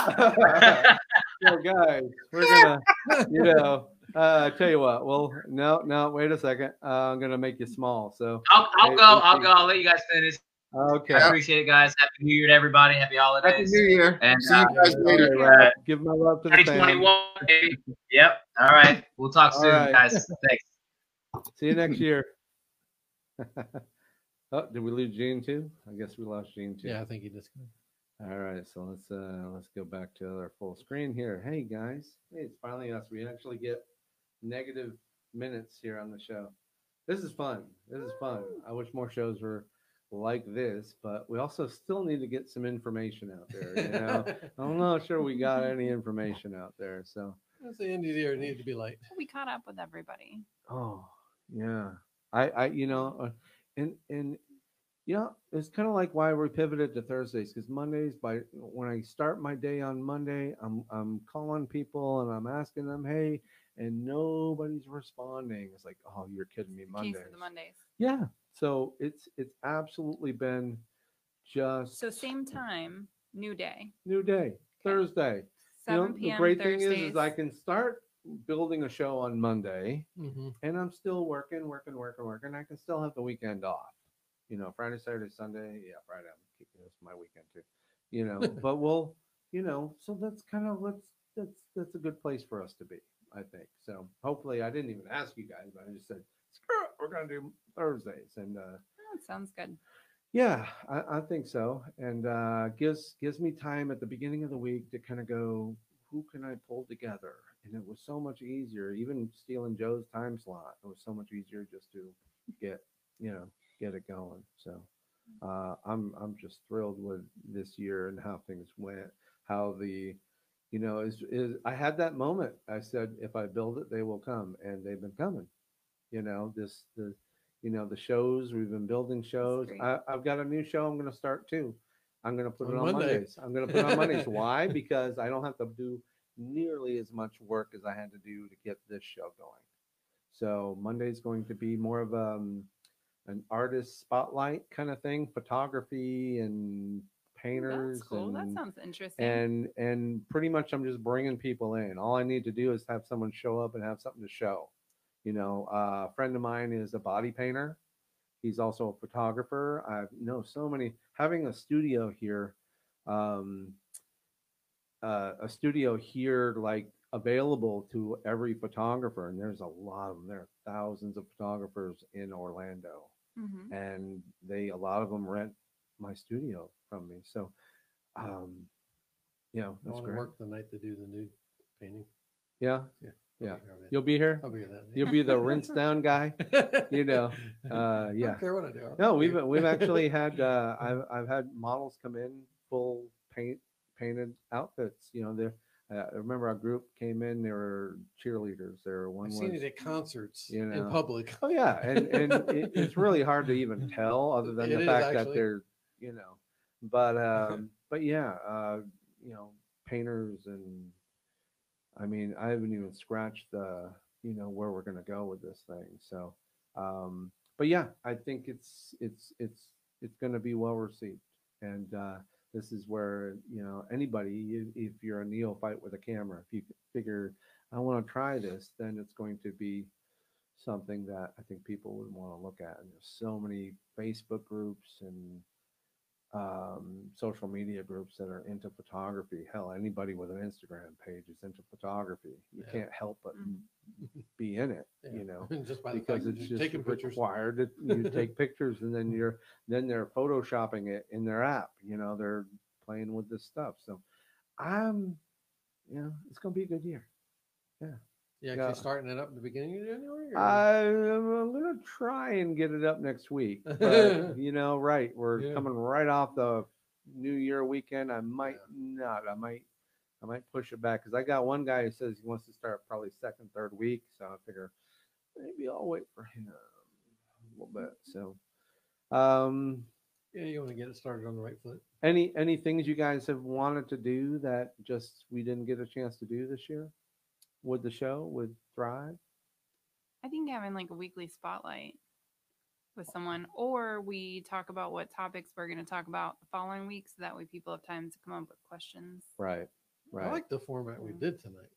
so guys, we're gonna, you know, uh, tell you what. Well, no, no, wait a second. Uh, I'm gonna make you small. So I'll, I'll Hey, go. I'll see. go. I'll let you guys finish. okay. I appreciate it, guys. Happy New Year to everybody. Happy holidays. Happy. New Year. And See you uh, guys later. All right, give my love to the fam. 2021. baby. Yep. All right. We'll talk All soon, right. guys. Thanks. See you next year. oh, did we lose Gene too? I guess we lost Gene too. Yeah, I think he just. All right, so let's uh let's go back to our full screen here. Hey guys, hey, it's finally us. We actually get negative minutes here on the show. This is fun. This is fun. I wish more shows were like this, but we also still need to get some information out there. You know, I'm not sure we got any information out there. So, That's the end of the year. It needed to be light. We caught up with everybody. oh yeah, I, I, you know, uh, and and yeah, it's kind of like why we pivoted to Thursdays because Mondays. By when I start my day on Monday, I'm I'm calling people and I'm asking them, hey, and nobody's responding. It's like, oh, you're kidding me, Case Mondays. of the Mondays. Yeah. So it's it's absolutely been just So same time, new day. new day, Thursday. You know, 7 the p.m. great thing is, is I can start building a show on Monday, hmm and I'm still working, working, working, working. I can still have the weekend off. You know, Friday, Saturday, Sunday. Yeah, Friday. I'm keeping this my weekend too. You know, but we'll, you know, so that's kind of let's that's that's a good place for us to be. I think so. Hopefully, I didn't even ask you guys, but I just said, screw it, we're gonna do Thursdays, and uh, Oh, sounds good. yeah, I, I think so, and uh, gives gives me time at the beginning of the week to kind of go, who can I pull together? And it was so much easier, even stealing Joe's time slot. It was so much easier just to get, you know, get it going. So uh, I'm I'm just thrilled with this year and how things went. How the, you know, is is I had that moment. I said, if I build it, they will come, and they've been coming. You know, this the you know the shows we've been building shows. I, i've got a new show i'm going to start too i'm going to put it On on Monday. mondays i'm going to put on mondays why because i don't have to do nearly as much work as i had to do to get this show going so monday's going to be more of um, an artist spotlight kind of thing photography and painters That's cool. That sounds interesting. and and pretty much i'm just bringing people in all i need to do is have someone show up and have something to show you know uh, a friend of mine is a body painter he's also a photographer i know so many having a studio here um, uh, a studio here like available to every photographer and there's a lot of them there are thousands of photographers in orlando Mhm. and they a lot of them rent my studio from me so um you know that's want great work the night to do the nude painting. yeah Yeah. yeah be you'll be here I'll be here that you'll be the rinse down guy you know uh I yeah don't care what I do. I'll no we've we've actually had uh i've i've had models come in full paint painted outfits you know they're uh, I remember our group came in. They were cheerleaders. There, were one I've was seen it at concerts you know, in public. Oh yeah, and and it, it's really hard to even tell, other than It the fact that they're, you know, but um, but yeah, uh, you know, painters and, I mean, I haven't even scratched the, you know, where we're gonna go with this thing. So, um, but yeah, I think it's it's it's it's gonna be well received, and uh, this is where you know anybody, if, you're a neophyte with a camera, if you figure I want to try this, then it's going to be something that I think people would want to look at. And there's so many Facebook groups and um, social media groups that are into photography. Hell, anybody with an Instagram page is into photography. You Yeah. can't help but Mm. be in it, Yeah. you know, just by the fact because that it's you're just taking pictures. required that you take pictures and then you're then they're photoshopping it in their app. You know, they're playing with this stuff. So I'm, you know, it's gonna be a good year. You actually Yeah. starting it up in the beginning of January? or- I'm gonna try and get it up next week. But you know, right, we're Yeah. coming right off the New Year weekend. I might not. I might. I might push it back because I got one guy who says he wants to start probably second, third week. So I figure maybe I'll wait for him a little bit. So, um, yeah, you want to get it started on the right foot. any any things you guys have wanted to do that just we didn't get a chance to do this year with the show would Thrive? I think having like a weekly spotlight with someone, or we talk about what topics we're going to talk about the following week, so that way people have time to come up with questions. Right. Right. I like the format we did tonight.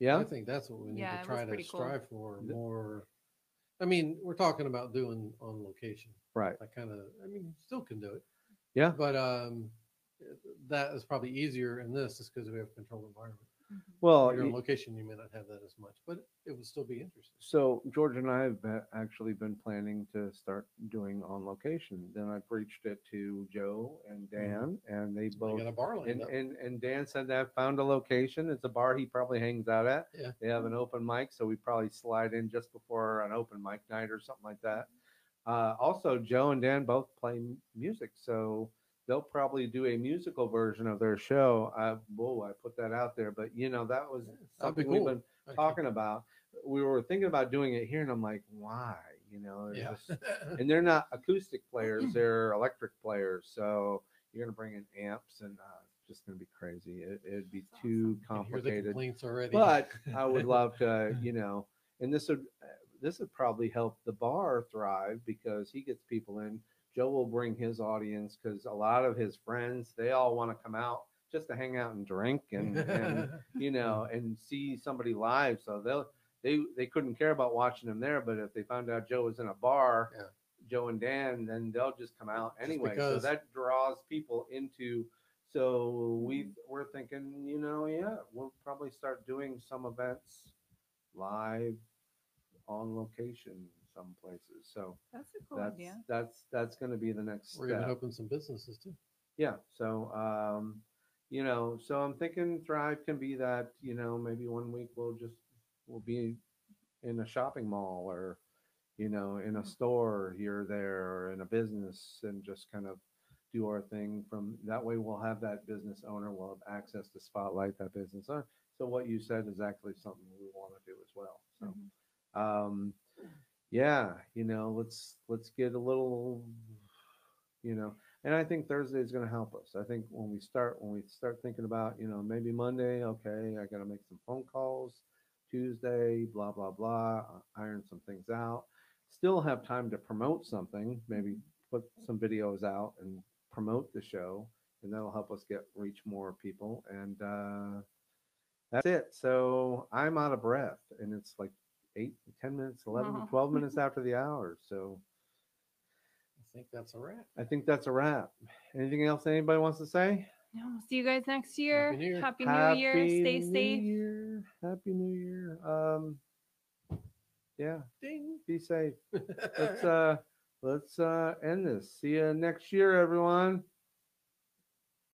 yeah. I think that's what we need Yeah, to try to pretty cool. strive for more. I mean, we're talking about doing on location. Right. I kind of, I mean, still can do it. Yeah. But um, that is probably easier in this just because we have a controlled environment. Well, Your y- location, you may not have that as much, but it would still be interesting. So George and I have be- actually been planning to start doing on location. Then I preached it to Joe and Dan, and they I both. got a bar lined And, up. and and Dan said that found a location. It's a bar he probably hangs out at. Yeah. They have an open mic, so we probably slide in just before an open mic night or something like that. Uh, also, Joe and Dan both play m- music, so they'll probably do a musical version of their show. I, whoa, I put that out there, but you know that was be something we've been actually. talking about. We were thinking about doing it here, and I'm like, why? You know, Yeah. just- and they're not acoustic players; they're electric players. So you're gonna bring in amps, and uh, it's just gonna be crazy. It, it'd be too can hear the complicated. already. But I would love to, you know, and this would uh, this would probably help the bar thrive because he gets people in. Joe will bring his audience because a lot of his friends they all want to come out just to hang out and drink and, and you know and see somebody live. So they'll they they couldn't care about watching him there, but if they found out Joe was in a bar, Yeah. Joe and Dan, then they'll just come out anyway. So that draws people into. So we mm-hmm. we're thinking, you know, yeah, we'll probably start doing some events live on location some places. So That's a cool that's idea. that's that's going to be the next We're gonna step. open some businesses too. Yeah. So, um, you know, so I'm thinking Thrive can be that, you know, maybe one week we'll just, we'll be in a shopping mall or, you know, in a store here or there or in a business and just kind of do our thing from that way we'll have that business owner We'll have access to spotlight that business owner. So what you said is actually something we want to do as well. So, Mhm. um, yeah, you know, let's let's get a little, you know, and I think Thursday is going to help us. I think when we start when we start thinking about, you know, maybe Monday, okay, I got to make some phone calls. Tuesday, blah blah blah, iron some things out. Still have time to promote something. Maybe put some videos out and promote the show, and that'll help us get reach more people. And uh, that's it. So I'm out of breath, and it's like eight, 10 minutes, 11, Aw. 12 minutes after the hour. So I think that's a wrap. I think that's a wrap. Anything else anybody wants to say? No, see you guys next year. New Year. Happy New Year. Stay New safe. Year. Happy New Year. Um, yeah, Ding. be safe. Let's uh, let's uh, end this. See you next year, everyone.